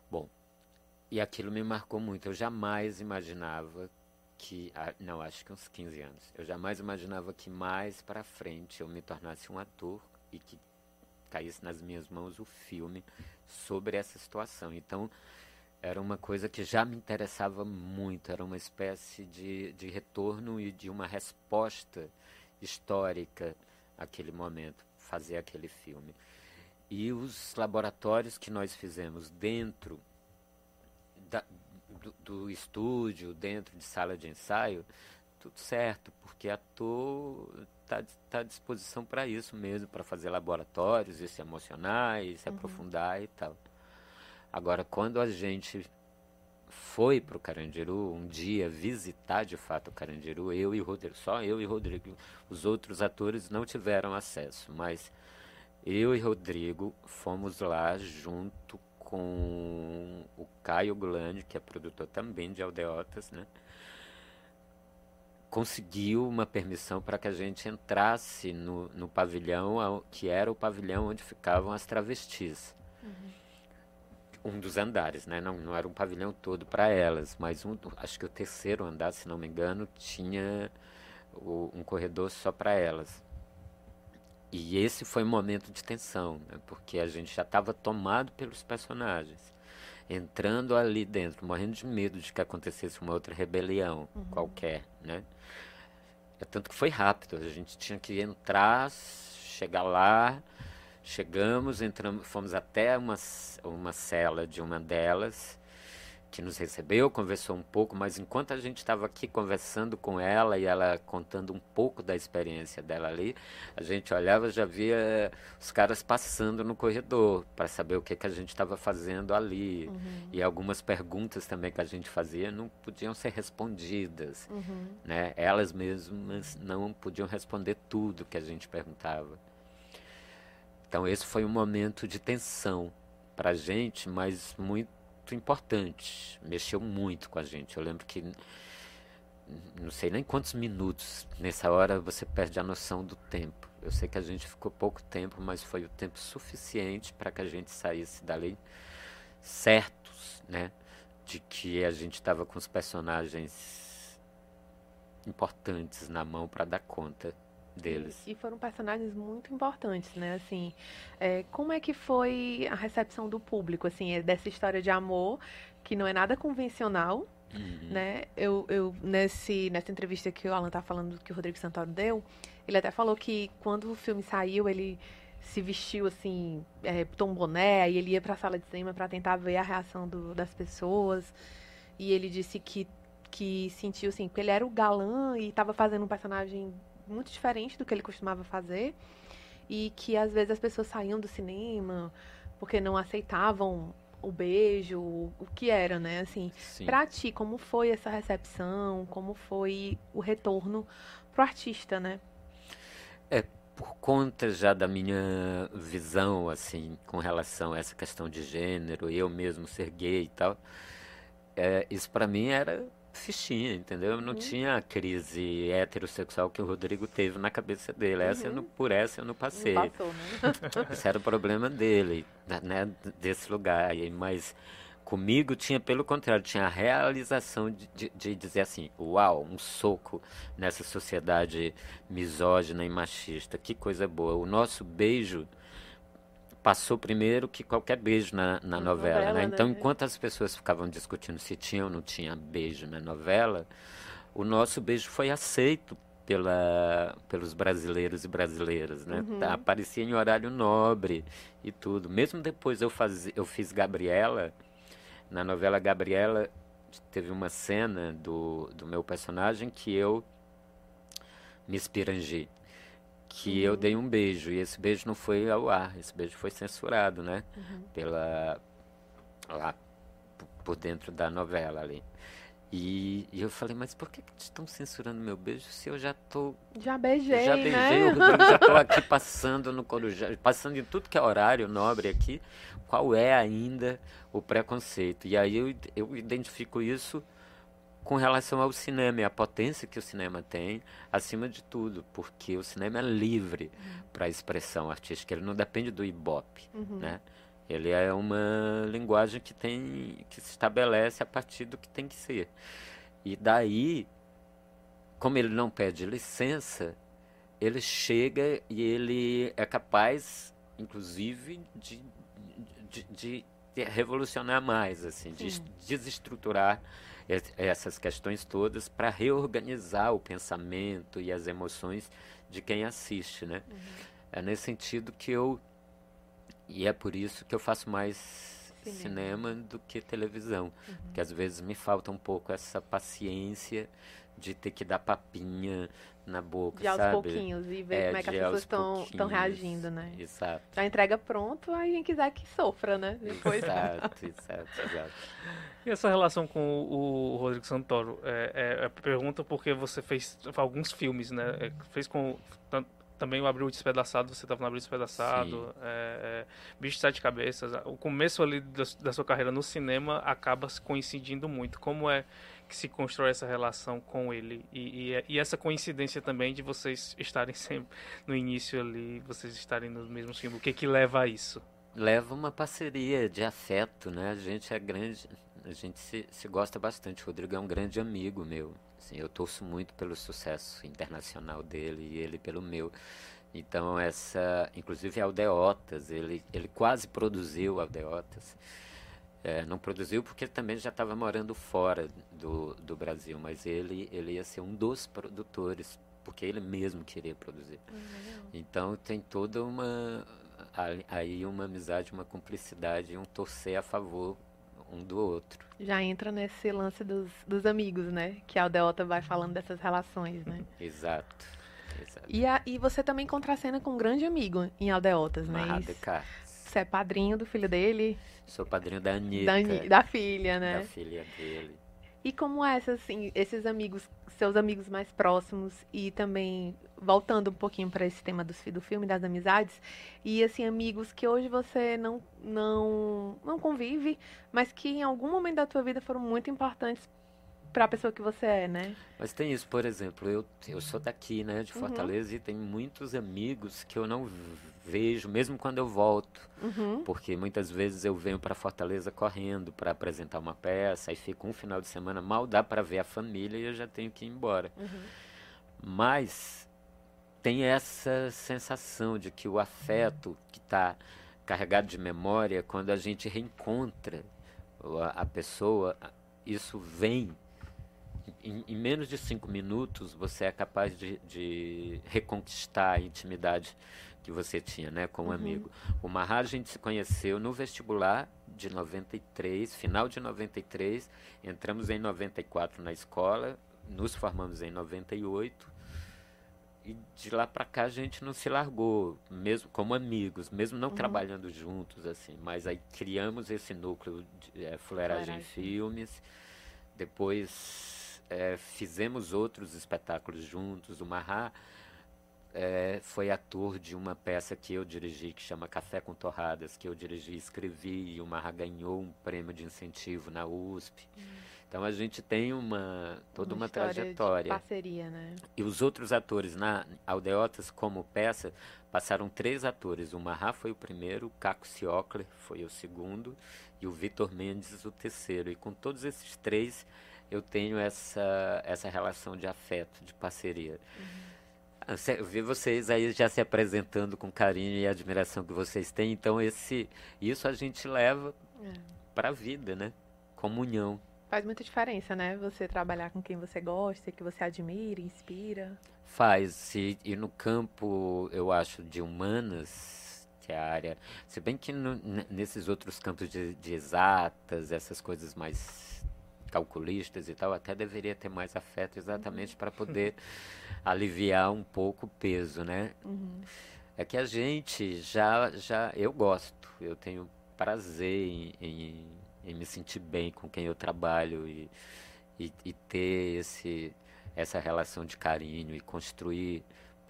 Bom, e aquilo me marcou muito. Eu jamais imaginava que. Ah, não, acho que uns 15 anos. Eu jamais imaginava que mais para frente eu me tornasse um ator e que caísse nas minhas mãos o filme sobre essa situação. Então, era uma coisa que já me interessava muito, era uma espécie de, de retorno e de uma resposta histórica àquele momento, fazer aquele filme. E os laboratórios que nós fizemos dentro da, do, do, estúdio, dentro de sala de ensaio, tudo certo, porque ator está tá à disposição para isso mesmo, para fazer laboratórios e se emocionar e se uhum. aprofundar e tal. Agora, quando a gente foi para o Carandiru um dia visitar de fato o Carandiru, eu e Rodrigo, só eu e Rodrigo, os outros atores não tiveram acesso, mas eu e Rodrigo fomos lá junto com o Caio Glande, que é produtor também de Aldeotas, né? Conseguiu uma permissão para que a gente entrasse no, no pavilhão, que era o pavilhão onde ficavam as travestis. Uhum. Um dos andares, né? Não, não era um pavilhão todo para elas, mas um, acho que o terceiro andar, se não me engano, tinha o, um corredor só para elas. E esse foi um momento de tensão, né? porque a gente já estava tomado pelos personagens, entrando ali dentro, morrendo de medo de que acontecesse uma outra rebelião uhum. qualquer, né? É tanto que foi rápido, a gente tinha que entrar, chegar lá, chegamos, entramos, fomos até uma, uma cela de uma delas, que nos recebeu, conversou um pouco, mas enquanto a gente estava aqui conversando com ela e ela contando um pouco da experiência dela ali, a gente olhava já via os caras passando no corredor para saber o que, que a gente estava fazendo ali. Uhum. E algumas perguntas também que a gente fazia não podiam ser respondidas. Uhum. Né? Elas mesmas não podiam responder tudo que a gente perguntava. Então esse foi um momento de tensão para a gente, mas muito muito importante, mexeu muito com a gente. Eu lembro que não sei nem quantos minutos nessa hora você perde a noção do tempo. Eu sei que a gente ficou pouco tempo, mas foi o tempo suficiente para que a gente saísse dali certos, né, de que a gente estava com os personagens importantes na mão para dar conta deles. E, foram personagens muito importantes, né? Assim, é, como é que foi a recepção do público, assim, é dessa história de amor que não é nada convencional, uhum. né? Eu, eu nesse nessa entrevista que o Alan tá falando que o Rodrigo Santoro deu, ele até falou que quando o filme saiu ele se vestiu assim, é, um boné e ele ia para a sala de cinema para tentar ver a reação do, das pessoas. E ele disse que que sentiu assim, que ele era o galã e estava fazendo um personagem muito diferente do que ele costumava fazer e que às vezes as pessoas saíam do cinema porque não aceitavam o beijo, o que era, né? Assim, Sim. pra ti, como foi essa recepção? Como foi o retorno pro artista, né? É, por conta já da minha visão, assim, com relação a essa questão de gênero, eu mesmo ser gay e tal, é, isso para mim era fichinha, entendeu? Eu não uhum. tinha a crise heterossexual que o Rodrigo teve na cabeça dele. Essa uhum. eu não, por essa eu não passei. Não passou, né? Esse era o problema dele, né? Desse lugar. Mas comigo tinha, pelo contrário, tinha a realização de, de, de, dizer assim, uau, um soco nessa sociedade misógina e machista. Que coisa boa. O nosso beijo passou primeiro que qualquer beijo na, na novela, novela, né? Então, né? enquanto as pessoas ficavam discutindo se tinha ou não tinha beijo na novela, o nosso beijo foi aceito pela, pelos brasileiros e brasileiras, né? Uhum. Aparecia em horário nobre e tudo. Mesmo depois eu, faz, eu fiz Gabriela, na novela Gabriela teve uma cena do, do meu personagem que eu me espirangi que eu dei um beijo e esse beijo não foi ao ar, esse beijo foi censurado, né? Uhum. Pela lá por dentro da novela ali. E, e, eu falei, mas por que, que estão censurando meu beijo se eu já tô. Já beijei. Já beijei, né? Rodrigo já tô aqui passando no Corujá, passando em tudo que é horário nobre aqui. Qual é ainda o preconceito? E aí eu, eu identifico isso com relação ao cinema e a potência que o cinema tem, acima de tudo, porque o cinema é livre uhum. para a expressão artística, ele não depende do ibope, uhum. né? Ele é uma linguagem que tem que se estabelece a partir do que tem que ser. E daí, como ele não pede licença, ele chega e ele é capaz, inclusive, de, de, de revolucionar mais, assim, de desestruturar essas questões todas para reorganizar o pensamento e as emoções de quem assiste, né? Uhum. É nesse sentido que eu e é por isso que eu faço mais cinema, cinema do que televisão, uhum. que às vezes me falta um pouco essa paciência de ter que dar papinha na boca, de aos sabe? pouquinhos e ver é, como é que as pessoas estão reagindo, né? Exato. Já entrega pronto, aí quem quiser que sofra, né? Depois. Exato, exato, exato. E essa relação com o, o Rodrigo Santoro? É, é, é, pergunta porque você fez alguns filmes, né? É, fez com também o Abril Despedaçado, você estava no Abril Despedaçado, é, é, Bicho de Sete Cabeças. O começo ali da, da, sua carreira no cinema acaba coincidindo muito. Como é que se constrói essa relação com ele? E, e, e, essa coincidência também de vocês estarem sempre no início ali, vocês estarem nos mesmos filmes. O que que leva a isso? Leva uma parceria de afeto, né? A gente é grande, a gente se, se gosta bastante. O Rodrigo é um grande amigo meu. Assim, eu torço muito pelo sucesso internacional dele e ele pelo meu. Então essa, inclusive Aldeotas, ele, ele quase produziu Aldeotas. É, não produziu porque também já estava morando fora do, do Brasil, mas ele, ele ia ser um dos produtores, porque ele mesmo queria produzir. Uhum. Então tem toda uma aí uma amizade, uma cumplicidade, um torcer a favor um do outro. Já entra nesse lance dos, dos amigos, né? Que a Aldeota vai falando dessas relações, né? Exato. Exato. E, a, e você também contracena com um grande amigo em Aldeotas, né? Você é padrinho do filho dele? Sou padrinho da Anitta. Da, da filha, né? Da filha dele. E como é assim, esses amigos, seus amigos mais próximos e também voltando um pouquinho para esse tema do, do filme das amizades e assim amigos que hoje você não não não convive, mas que em algum momento da tua vida foram muito importantes para a pessoa que você é, né? Mas tem isso, por exemplo, eu, eu sou daqui, né, de uhum. Fortaleza, uhum. e tem muitos amigos que eu não vejo, mesmo quando eu volto. Uhum. Porque muitas vezes eu venho para Fortaleza correndo para apresentar uma peça, e fico um final de semana, mal dá para ver a família e eu já tenho que ir embora. Uhum. Mas tem essa sensação de que o afeto que está carregado de memória, quando a gente reencontra a pessoa, isso vem. Em, em, menos de cinco minutos, você é capaz de, de reconquistar a intimidade que você tinha né, com um uhum. amigo. O Marra a gente se conheceu no vestibular de 93, final de 93, entramos em 94 na escola, nos formamos em 98 e de lá para cá a gente não se largou, mesmo como amigos, mesmo não uhum. trabalhando juntos assim, mas aí criamos esse núcleo de é, Fuleiragem Filmes, depois é, fizemos outros espetáculos juntos, o Marra é, foi ator de uma peça que eu dirigi, que chama Café com Torradas, que eu dirigi e escrevi, e o Marra ganhou um prêmio de incentivo na USP. Uhum. Então a gente tem uma toda uma, uma trajetória. parceria, né? E os outros atores na Aldeotas como peça passaram três atores. O Marra foi o primeiro, o Caco Ciocler foi o segundo e o Vitor Mendes o terceiro. E com todos esses três eu tenho essa essa relação de afeto, de parceria. Uhum. Eu vi vocês aí já se apresentando com carinho e admiração que vocês têm, então esse isso a gente leva é. para a vida, né? Comunhão. Faz muita diferença, né? Você trabalhar com quem você gosta, que você admira, inspira. Faz. E, e no campo, eu acho, de humanas, que é a área. Se bem que no, nesses outros campos de, de exatas, essas coisas mais calculistas e tal, até deveria ter mais afeto exatamente uhum. para poder aliviar um pouco o peso, né? Uhum. É que a gente já, já, eu gosto, eu tenho prazer em, em e me sentir bem com quem eu trabalho e, e, e ter esse, essa relação de carinho e construir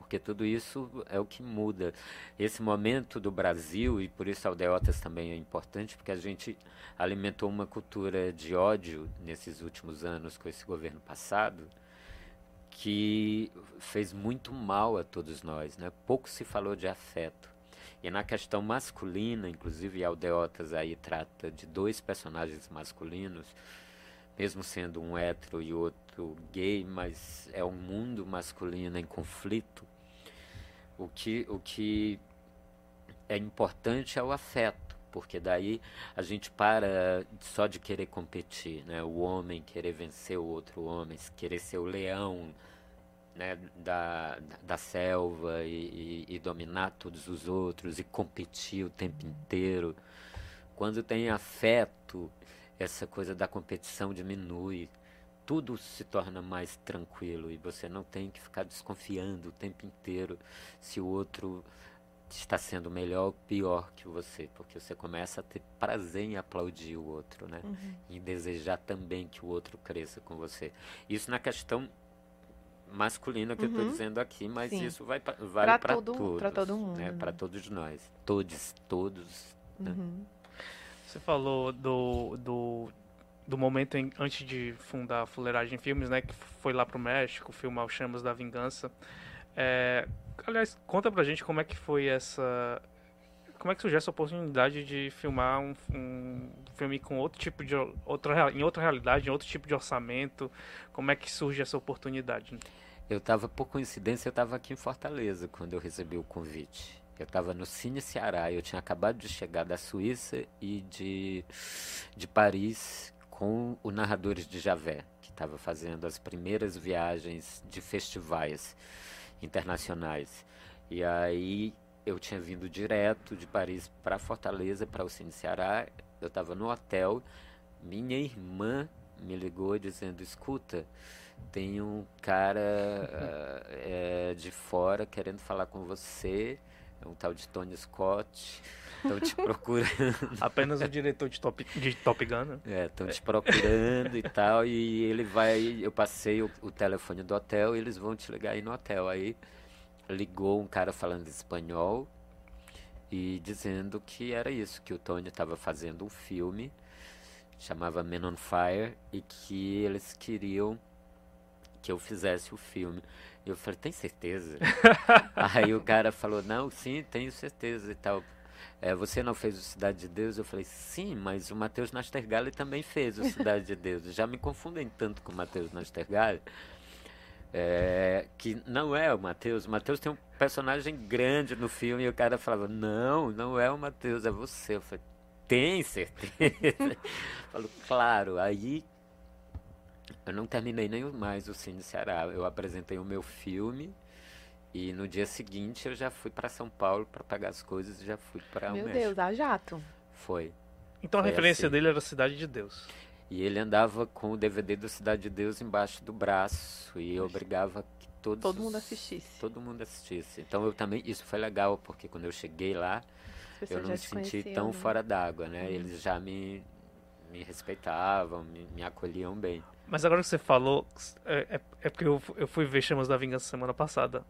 porque tudo isso é o que muda. Esse momento do Brasil, e por isso Aldeotas também é importante, porque a gente alimentou uma cultura de ódio nesses últimos anos com esse governo passado, que fez muito mal a todos nós. Né? Pouco se falou de afeto. E na questão masculina, inclusive Aldeotas aí trata de dois personagens masculinos, mesmo sendo um hétero e outro gay, mas é um mundo masculino em conflito. O que, o que é importante é o afeto, porque daí a gente para só de querer competir, né? O homem querer vencer o outro homem, querer ser o leão, né, da, da selva e, e, e, dominar todos os outros e competir o tempo inteiro. Quando tem afeto, essa coisa da competição diminui. Tudo se torna mais tranquilo e você não tem que ficar desconfiando o tempo inteiro se o outro está sendo melhor ou pior que você, porque você começa a ter prazer em aplaudir o outro, né? Uhum. E desejar também que o outro cresça com você. Isso na questão masculina que uhum. eu estou dizendo aqui, mas Sim. isso vai vale para todo, todos, para todo mundo, né? né? para todos nós, todos, todos. Né? Uhum. Você falou do, do, do momento em, antes de fundar a Fuleiragem Filmes, né, que foi lá para o México filmar os Chamas da Vingança. É, aliás, conta pra gente como é que foi essa como é que surgiu essa oportunidade de filmar um, um filme com outro tipo de outra em outra realidade, em outro tipo de orçamento? Como é que surge essa oportunidade? Eu estava por coincidência, eu estava aqui em Fortaleza quando eu recebi o convite. Eu estava no Cine Ceará, eu tinha acabado de chegar da Suíça e de, de Paris com o Narradores de Javé, que estava fazendo as primeiras viagens de festivais internacionais. E aí eu tinha vindo direto de Paris para Fortaleza, para o Cine Ceará. Eu estava no hotel. Minha irmã me ligou dizendo: escuta, tem um cara é, de fora querendo falar com você. É um tal de Tony Scott. Estão te procurando. Apenas o diretor de Top, de Top Gun. Né? É, estão te procurando e tal. E ele vai. Eu passei o, o telefone do hotel e eles vão te ligar aí no hotel. Aí ligou um cara falando espanhol e dizendo que era isso, que o Tony estava fazendo um filme chamava Men on Fire, e que eles queriam que eu fizesse o filme. Eu falei, tem certeza? Aí o cara falou, não, sim, tenho certeza e tal. É, você não fez o Cidade de Deus? Eu falei, sim, mas o Matheus Nastergalli também fez o Cidade de Deus. Já me confundem tanto com o Matheus Nastergalli, é, que não é o Matheus. O Matheus tem um personagem grande no filme e o cara falava, não, não é o Matheus, é você. Eu falei, tem certeza? Falou, claro. Aí eu não terminei nem mais o Cine Ceará. Eu apresentei o meu filme e no dia seguinte eu já fui para São Paulo para pegar as coisas e já fui para o Meu México. Deus, a jato. Foi. Então a Foi referência assim. dele era Cidade de Deus. E ele andava com o DVD do Cidade de Deus embaixo do braço e obrigava que todos Todo mundo assistisse. Todo mundo assistisse. Então eu também, isso foi legal, porque quando eu cheguei lá, eu não me senti tão né? fora d'água, né? Eles já me, me respeitavam, me, me acolhiam bem. Mas agora que você falou, é, é- é porque eu, eu fui ver Chamas da Vingança semana passada.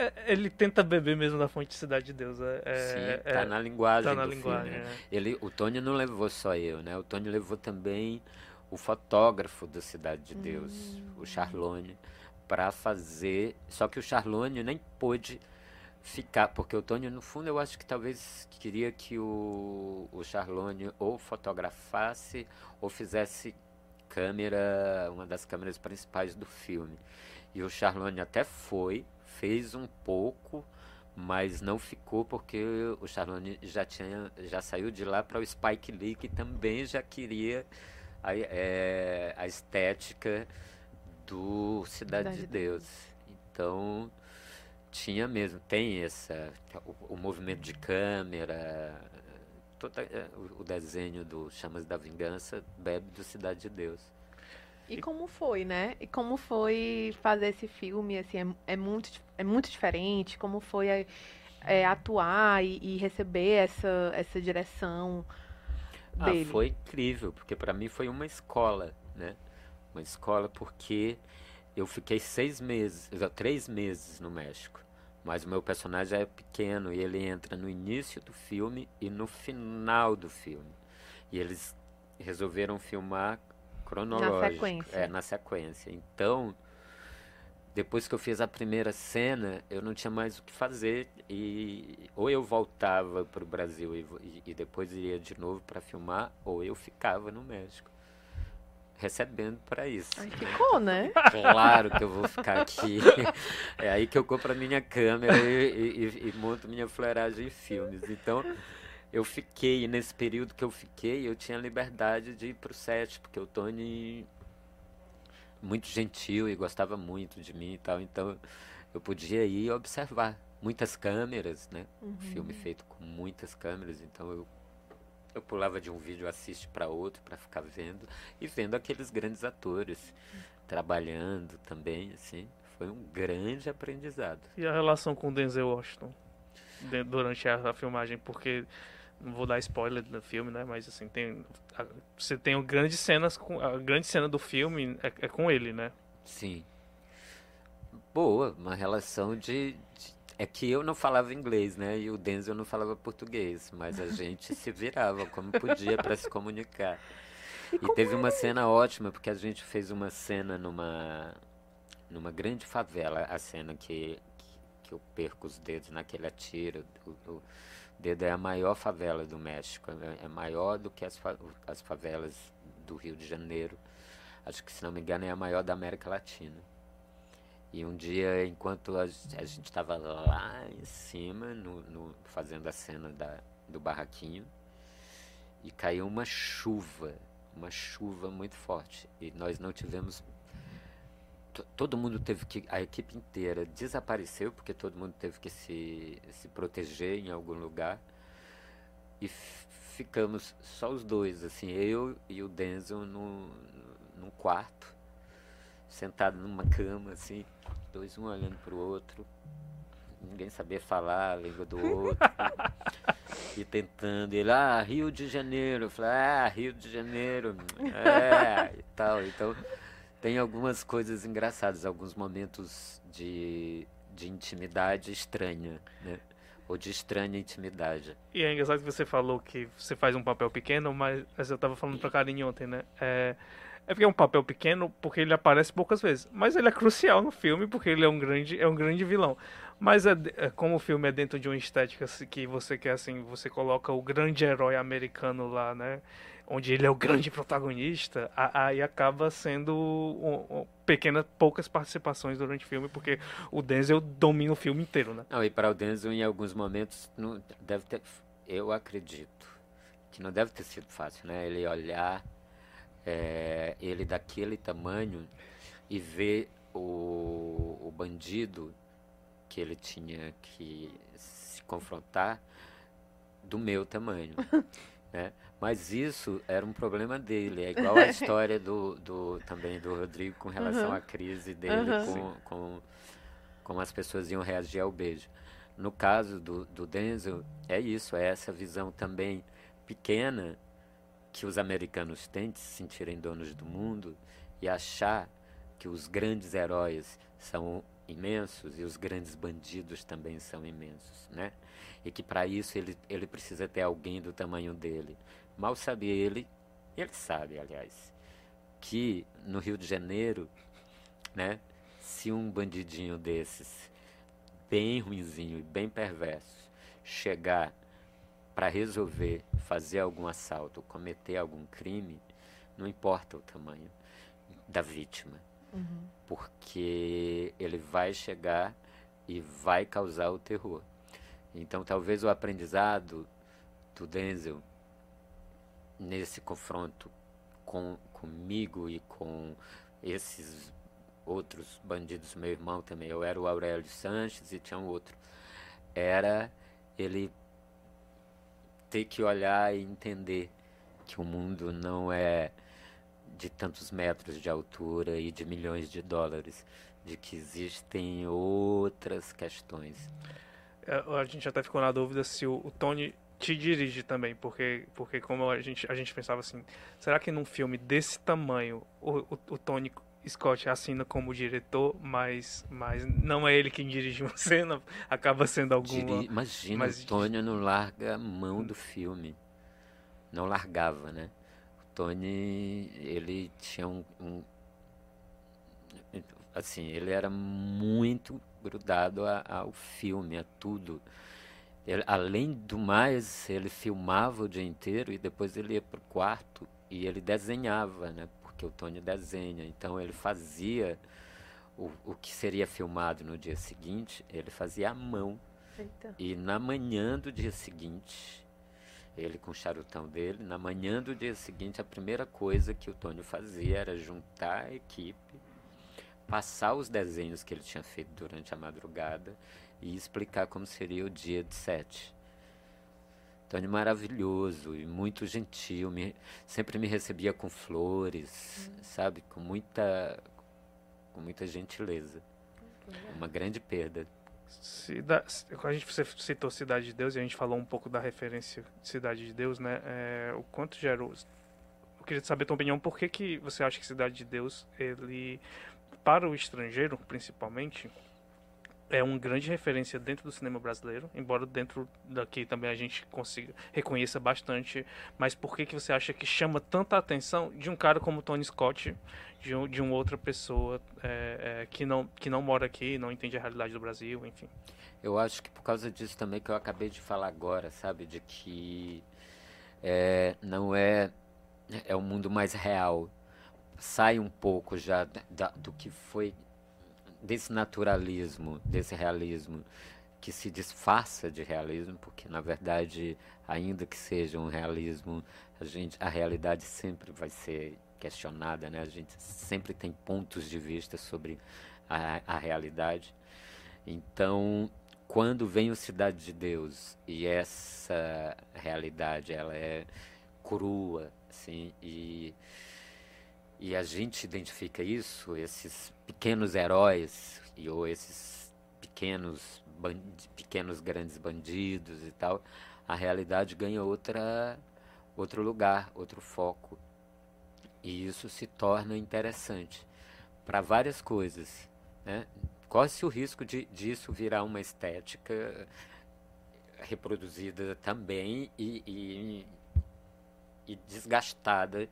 É- ele tenta beber mesmo da fonte de Cidade de Deus. É, é- Sim, é- tá na linguagem tá na do linguagem. filme. né? é. Ele, o Tony não levou só eu, né? O Tony levou também o fotógrafo do Cidade de Deus, o Charlone, para fazer. Só que o Charlone nem pôde ficar, porque o Tony, no fundo, eu acho que talvez queria que o, o Charlone ou fotografasse ou fizesse câmera, uma das câmeras principais do filme. E o Charlone até foi, fez um pouco, mas não ficou porque o Charlone já tinha já saiu de lá para o Spike Lee que também já queria a, é, a estética do Cidade, Cidade de de Deus. Então tinha mesmo, tem essa o, o movimento de câmera, toda, é, o, o desenho do Chamas da Vingança bebe do Cidade de Deus. E como foi, né? E como foi fazer esse filme, assim, é, é muito, é muito diferente, como foi é, é, atuar e, e receber essa, essa direção Ah, dele. foi incrível, porque para mim foi uma escola, né? Uma escola porque eu fiquei seis meses, três meses no México. Mas o meu personagem é pequeno e ele entra no início do filme e no final do filme. E eles resolveram filmar cronológico. sequência. É, na sequência. Então, depois que eu fiz a primeira cena, eu não tinha mais o que fazer e ou eu voltava para o Brasil e, e- depois iria de novo para filmar, ou eu ficava no México recebendo para isso. Aí ficou, né? Claro que eu vou ficar aqui. É aí que eu compro a minha câmera e, e- e- e monto minha fleragem em filmes. Então, eu fiquei, nesse período que eu fiquei, eu tinha liberdade de ir pro set, porque o Tony muito gentil e gostava muito de mim e tal. Então, eu podia ir observar. Muitas câmeras, né? Um filme feito com muitas câmeras, então eu eu pulava de um vídeo assiste para outro para ficar vendo e vendo aqueles grandes atores trabalhando também, assim, foi um grande aprendizado. E a relação com o Denzel Washington durante a filmagem, porque não vou dar spoiler do filme, né? Mas assim, tem a- você tem grandes cenas com a grande cena do filme é, é com ele, né? Sim. Boa, uma relação de, de- É que eu não falava inglês, né? E o Denzel não falava português, mas a gente se virava como podia para se comunicar. E teve uma cena ótima, porque a gente fez uma cena numa, numa grande favela, a cena que, que, que eu perco os dedos naquele atiro. O, o dedo é a maior favela do México, é, é maior do que as, fa- as favelas do Rio de Janeiro. Acho que, se não me engano, é a maior da América Latina. E um dia, enquanto a, a gente estava lá em cima, no, no- fazendo a cena da, do barraquinho, e caiu uma chuva, uma chuva muito forte. E nós não tivemos. To- Todo mundo teve que. A equipe inteira desapareceu, porque todo mundo teve que se, se proteger em algum lugar. E ficamos só os dois, assim, eu e o Denzel no, num quarto, sentado numa cama, assim, dois um olhando pro outro, ninguém sabia falar a língua do outro, e tentando, ele, ah, Rio de Janeiro, eu falei, ah, Rio de Janeiro, é, e tal, então tem algumas coisas engraçadas, alguns momentos de, de intimidade estranha, né? ou de estranha intimidade. E é engraçado que você falou que você faz um papel pequeno, mas, eu estava falando pra Karine ontem, né? É, é porque é um papel pequeno porque ele aparece poucas vezes. Mas ele é crucial no filme porque ele é um grande, é um grande vilão. Mas é, é, como o filme é dentro de uma estética que você quer assim, você coloca o grande herói americano lá, né? Onde ele é o grande protagonista, aí acaba sendo um, um, pequenas, poucas participações durante o filme, porque o Denzel domina o filme inteiro, né? Não, e para o Denzel, em alguns momentos, não deve ter, eu acredito que não deve ter sido fácil, né? Ele olhar é, ele daquele tamanho e ver o, o bandido que ele tinha que se confrontar do meu tamanho. né? Mas isso era um problema dele. É igual a história do, do também do Rodrigo com relação uhum. à crise dele uhum. com, com como as pessoas iam reagir ao beijo. No caso do, do Denzel, é isso, é essa visão também pequena que os americanos têm de se sentirem donos do mundo e achar que os grandes heróis são imensos e os grandes bandidos também são imensos, né? E que para isso ele, ele precisa ter alguém do tamanho dele. Mal sabe ele, ele sabe, aliás, que no Rio de Janeiro, né, se um bandidinho desses, bem ruinzinho e bem perverso, chegar para resolver fazer algum assalto, cometer algum crime, não importa o tamanho da vítima Uhum. Porque ele vai chegar e vai causar o terror. Então, talvez o aprendizado do Denzel nesse confronto com, comigo e com esses outros bandidos, meu irmão também, eu era o Aurélio Sanches e tinha um outro, era ele ter que olhar e entender que o mundo não é de tantos metros de altura e de milhões de dólares, de que existem outras questões. É, a gente até ficou na dúvida se o, o Tony te dirige também, porque, porque como a gente, a gente pensava assim, será que num filme desse tamanho o, o, o Tony Scott assina como diretor, mas, mas não é ele quem dirige uma cena, acaba sendo alguma... Imagina, mas... o Tony não larga a mão do filme. Não largava, né? Tony, ele tinha um, um, assim, ele era muito grudado a, ao filme, a tudo. Ele, além do mais, ele filmava o dia inteiro e depois ele ia para o quarto e ele desenhava, né? Porque o Tony desenha. Então ele fazia o, o que seria filmado no dia seguinte, ele fazia à mão. Eita. E na manhã do dia seguinte, ele com o charutão dele. Na manhã do dia seguinte, a primeira coisa que o Tônio fazia era juntar a equipe, passar os desenhos que ele tinha feito durante a madrugada e explicar como seria o dia de sete. Tônio maravilhoso e muito gentil, me, sempre me recebia com flores, hum. sabe, com muita, com muita gentileza. Uma grande perda. Cida, quando a gente citou Cidade de Deus e a gente falou um pouco da referência de Cidade de Deus, né? É, o quanto gerou. Eu queria saber a tua opinião, por que, que você acha que Cidade de Deus, ele, para o estrangeiro principalmente, é uma grande referência dentro do cinema brasileiro, embora dentro daqui também a gente consiga reconheça bastante. Mas por que que você acha que chama tanta atenção de um cara como Tony Scott, de, um, de uma outra pessoa é, é, que não que não mora aqui, não entende a realidade do Brasil, enfim? Eu acho que por causa disso também que eu acabei de falar agora, sabe, de que é, não é é um mundo mais real, sai um pouco já da, do que foi desse naturalismo, desse realismo que se disfarça de realismo, porque na verdade, ainda que seja um realismo, a gente, a realidade sempre vai ser questionada, né? A gente sempre tem pontos de vista sobre a, a realidade. Então, quando vem o Cidade de Deus e essa realidade ela é crua, assim, e e a gente identifica isso, esses pequenos heróis e ou esses pequenos pequenos grandes bandidos e tal, a realidade ganha outra outro lugar, outro foco. E isso se torna interessante para várias coisas, né? Corre-se o risco de disso virar uma estética reproduzida também e, e, e, desgastada,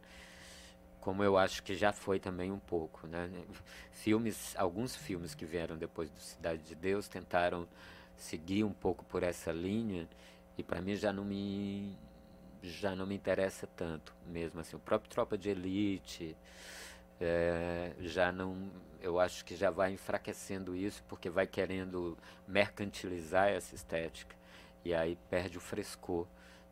como eu acho que já foi também um pouco. Né? Filmes, alguns filmes que vieram depois do Cidade de Deus tentaram seguir um pouco por essa linha e para mim já não me já não me interessa tanto mesmo assim o próprio Tropa de Elite é, já não eu acho que já vai enfraquecendo isso porque vai querendo mercantilizar essa estética e aí perde o frescor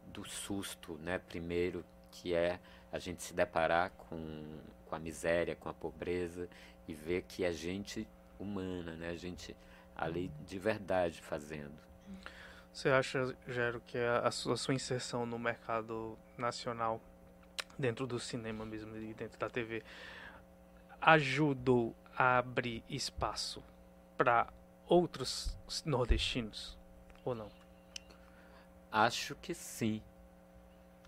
do susto né primeiro que é a gente se deparar com, com a miséria com a pobreza e ver que a gente humana né a gente ali de verdade fazendo você acha, Gero, que a, a, sua, a sua inserção no mercado nacional, dentro do cinema mesmo e dentro da TV, ajudou a abrir espaço para outros nordestinos ou não? Acho que sim.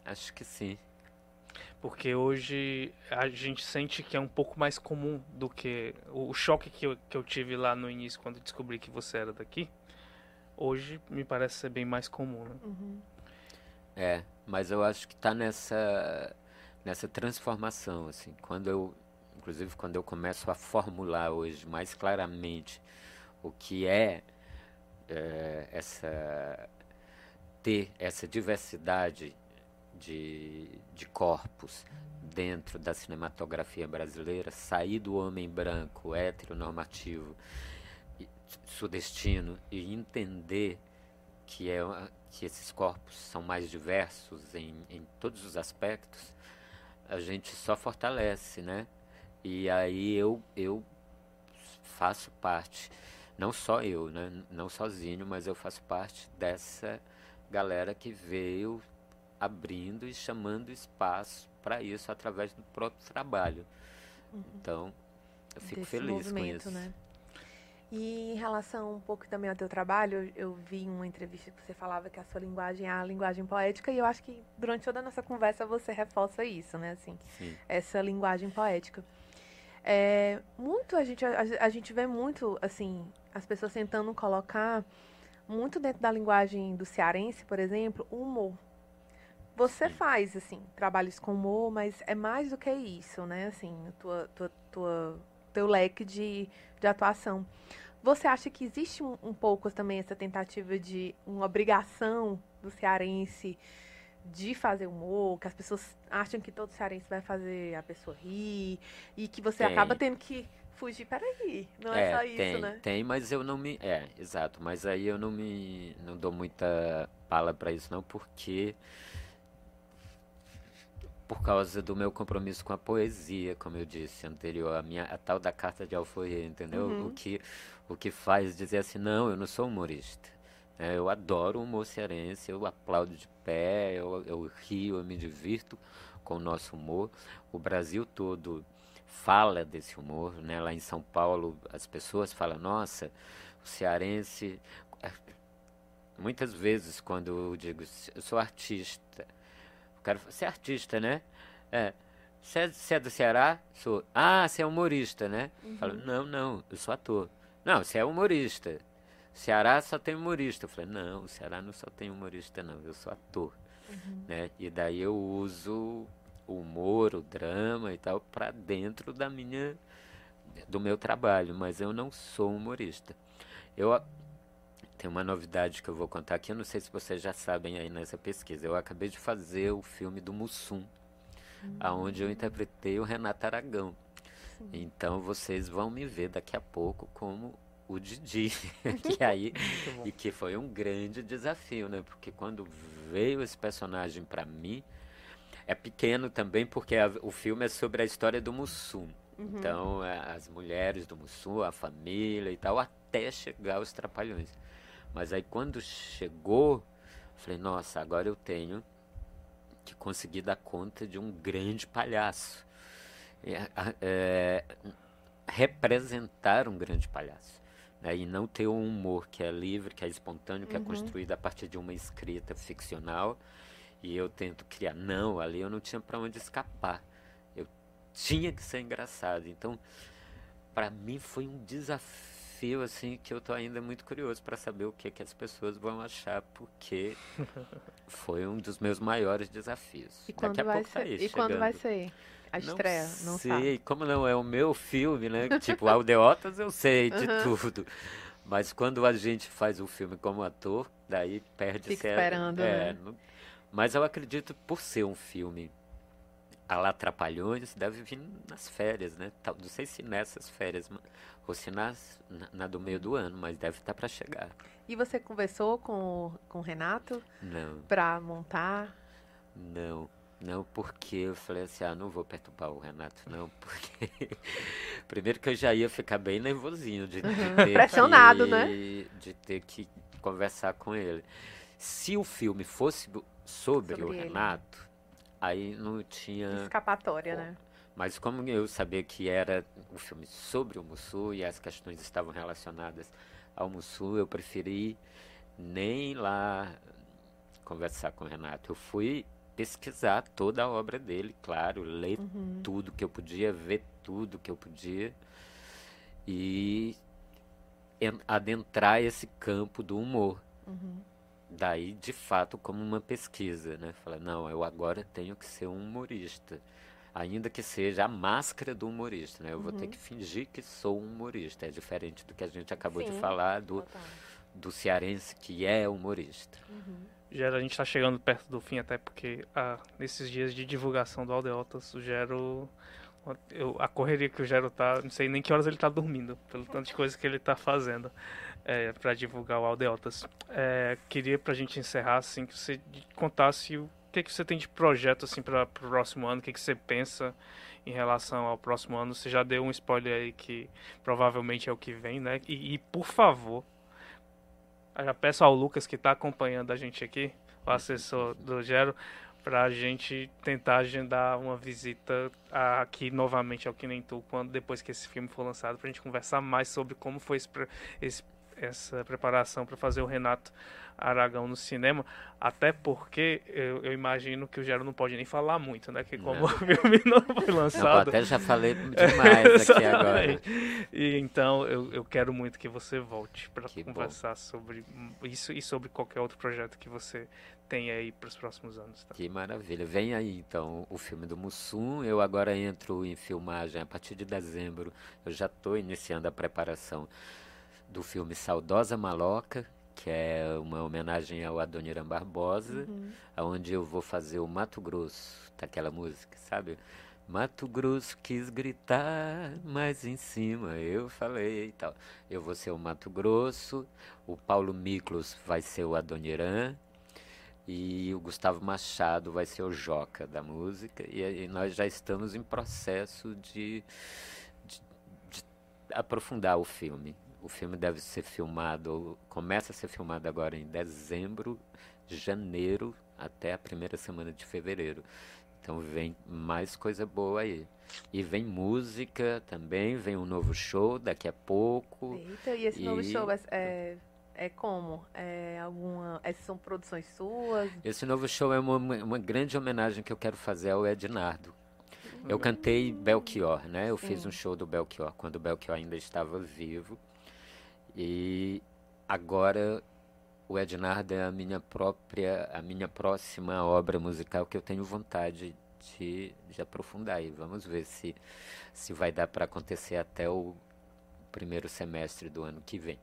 Acho que sim. Porque hoje a gente sente que é um pouco mais comum do que. O choque que eu, que eu tive lá no início, quando descobri que você era daqui, hoje me parece ser bem mais comum. Né? Uhum. É, mas eu acho que está nessa, nessa transformação. Assim, quando eu, inclusive, quando eu começo a formular hoje mais claramente o que é, é essa. ter essa diversidade de, de corpos dentro da cinematografia brasileira, sair do homem branco, heteronormativo sudestino e entender que, é, que esses corpos são mais diversos em, em todos os aspectos, a gente só fortalece, né? E aí eu, eu faço parte, não só eu, né? Não sozinho, mas eu faço parte dessa galera que veio abrindo e chamando espaço para isso através do próprio trabalho. Uhum. Então, eu fico Desse feliz com isso. Né? E em relação um pouco também ao teu trabalho, eu vi uma entrevista que você falava que a sua linguagem é a linguagem poética e eu acho que durante toda a nossa conversa você reforça isso, né? Assim, Sim. essa linguagem poética. É, muito a gente a, a, gente vê muito assim as pessoas tentando colocar muito dentro da linguagem do cearense, por exemplo, o humor. Você Sim. faz assim trabalhos com humor, mas é mais do que isso, né? Assim, tua tua, tua teu leque de, de atuação. Você acha que existe um, um pouco também essa tentativa de uma obrigação do cearense de fazer humor, que as pessoas acham que todo cearense vai fazer a pessoa rir, e que você tem. acaba tendo que fugir, peraí, não é, é só isso, tem, né? Tem, mas eu não me. É, exato, mas aí eu não me. não dou muita pala para isso, não, porque por causa do meu compromisso com a poesia, como eu disse anterior, a minha a tal da carta de alforria, entendeu? Uhum. O que o que faz dizer assim, não, eu não sou humorista. É, eu adoro o humor cearense, eu aplaudo de pé, eu, eu rio, eu me divirto com o nosso humor. O Brasil todo fala desse humor, né? Lá em São Paulo as pessoas falam, nossa, o cearense é, muitas vezes quando eu digo eu sou artista quero ser artista, né? É. Você é, você é do Ceará? Sou. Ah, você é humorista, né? Uhum. Falo, não, não, eu sou ator. Não, você é humorista. Ceará só tem humorista. Eu falei, não, o Ceará não só tem humorista, não, eu sou ator. Uhum. Né? E daí eu uso o humor, o drama e tal, para dentro da minha do meu trabalho, mas eu não sou humorista. Eu tem uma novidade que eu vou contar aqui, eu não sei se vocês já sabem aí nessa pesquisa. Eu acabei de fazer o filme do Mussum, uhum. aonde eu interpretei o Renato Aragão. Sim. Então vocês vão me ver daqui a pouco como o Didi, que aí e que foi um grande desafio, né? Porque quando veio esse personagem para mim, é pequeno também porque a, o filme é sobre a história do Mussum. Uhum. Então, as mulheres do Mussum, a família e tal, até chegar aos Trapalhões. Mas aí quando chegou, falei, nossa, agora eu tenho que conseguir dar conta de um grande palhaço. É, é, representar um grande palhaço. Né? E não ter um humor que é livre, que é espontâneo, que é uhum. é construído a partir de uma escrita ficcional. E eu tento criar. Não, ali eu não tinha para onde escapar. Eu tinha que ser engraçado. Então, para mim foi um desafio desafio assim que eu tô ainda muito curioso para saber o que que as pessoas vão achar, porque foi um dos meus maiores desafios. E quando Daqui a vai pouco tá ser? aí, e quando vai ser? A estreia, não, não sei, sabe. como não é o meu filme, né? tipo, Aldeotas eu sei de Uhum. tudo. Mas quando a gente faz o filme como ator, daí perde Fica esperando, é, né? Mas eu acredito por ser um filme a lá Trapalhões, deve vir nas férias, né? Não sei se nessas férias, ou se nas, na, na do meio do ano, mas deve estar para chegar. E você conversou com, o- com o Renato Não, pra montar? não. Não, porque eu falei assim, ah, não vou perturbar o Renato, não, porque primeiro que eu já ia ficar bem nervosinho de, de ter Pressionado, que, né? de ter que conversar com ele. Se o filme fosse do- sobre, o Sobre ele. Renato, aí não tinha. Escapatória, Bom, né? Mas como eu sabia que era um filme sobre o Mussu e as questões estavam relacionadas ao Mussu, eu preferi nem lá conversar com o Renato. Eu fui pesquisar toda a obra dele, claro, ler Uhum. tudo que eu podia, ver tudo que eu podia e en- adentrar esse campo do humor. Uhum. Daí, de fato, como uma pesquisa, né? Falar, não, eu agora tenho que ser um humorista. Ainda que seja a máscara do humorista, né? Eu vou ter Uhum. que fingir que sou um humorista. É diferente do que a gente acabou de Sim. falar do, Total. do cearense que é humorista. Uhum. Gero, a gente tá chegando perto do fim, até porque ah, nesses dias de divulgação do Aldeotas, o Gero. Eu, a correria que o Gero tá, não sei nem que horas ele tá dormindo, pelo tanto de coisa que ele tá fazendo é, para divulgar o Aldeotas. É, queria pra gente encerrar, assim, que você contasse o que, que você tem de projeto, assim, para o próximo ano, o que, que você pensa em relação ao próximo ano. Você já deu um spoiler aí que provavelmente é o que vem, né? E, e, por favor, já peço ao Lucas que está acompanhando a gente aqui, o assessor do Gero, para a gente tentar agendar uma visita aqui novamente ao Que Nem Tu, quando, depois que esse filme for lançado, para a gente conversar mais sobre como foi esse, esse- essa preparação para fazer o Renato Aragão no cinema, até porque eu, eu imagino que o Gero não pode nem falar muito, né? Que como Não. o filme não foi Não, eu lançado. até já falei demais aqui agora. E então eu, eu quero muito que você volte para Que bom. conversar sobre isso e sobre qualquer outro projeto que você tenha aí para os próximos anos. Tá? Que maravilha. Vem aí então o filme do Mussum. Eu agora entro em filmagem a partir de dezembro. Eu já estou iniciando a preparação do filme Saudosa Maloca, que é uma homenagem ao Adoniran Barbosa, Uhum. onde eu vou fazer o Mato Grosso, daquela música, sabe? Mato Grosso quis gritar, mas em cima eu falei e tal. Eu vou ser o Mato Grosso, o Paulo Miklos vai ser o Adoniran e o Gustavo Machado vai ser o Joca da música. E, aí nós já estamos em processo de, de- de aprofundar o filme. O filme deve ser filmado, começa a ser filmado agora em dezembro, janeiro, até a primeira semana de fevereiro. Então vem mais coisa boa aí. E vem música também, vem um novo show daqui a pouco. Eita, e esse novo E- show é, é, é como? É alguma. Essas são produções suas? Esse novo show é uma, uma grande homenagem que eu quero fazer ao Ednardo. Eu cantei Belchior, né? Eu fiz Sim. um show do Belchior quando o Belchior ainda estava vivo. E agora o Ednardo é a minha própria, a minha próxima obra musical que eu tenho vontade de, de aprofundar. E vamos ver se, se vai dar para acontecer até o primeiro semestre do ano que vem.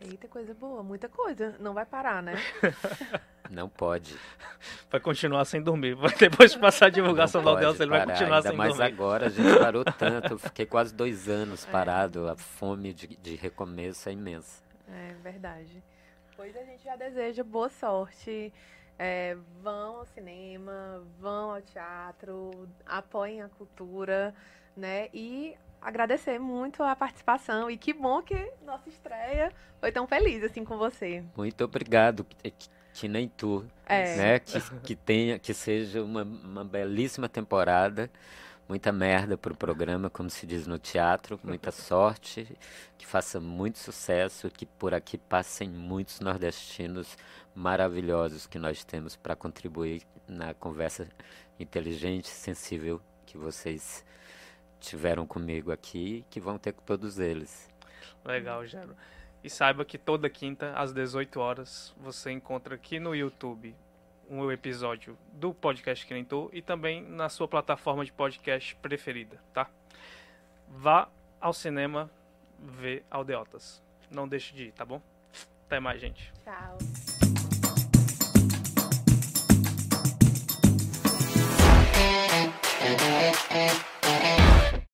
Eita, coisa boa, muita coisa. Não vai parar, né? Não pode. Vai continuar sem dormir. Vai depois de passar a divulgação do pode ele vai parar, continuar ainda sem mais dormir. agora, a gente parou tanto. Eu fiquei quase dois anos É. parado. A fome de, de recomeço é imensa. É verdade. Pois a gente já deseja boa sorte. É, vão ao cinema, vão ao teatro, apoiem a cultura, né? E agradecer muito a participação. E que bom que nossa estreia foi tão feliz assim com você. Muito obrigado, que, que- que nem tu, É. né? Que, que tenha, que seja uma, uma belíssima temporada. Muita merda pro programa, como se diz no teatro. Muita sorte, que faça muito sucesso, que por aqui passem muitos nordestinos maravilhosos que nós temos para contribuir na conversa inteligente, sensível que vocês tiveram comigo aqui que vão ter com todos eles. Legal, Gero. E saiba que toda quinta, às 18 horas, você encontra aqui no YouTube um episódio do podcast que nem tô e também na sua plataforma de podcast preferida, tá? Vá ao cinema ver Aldeotas. Não deixe de ir, tá bom? Até mais, gente. Tchau.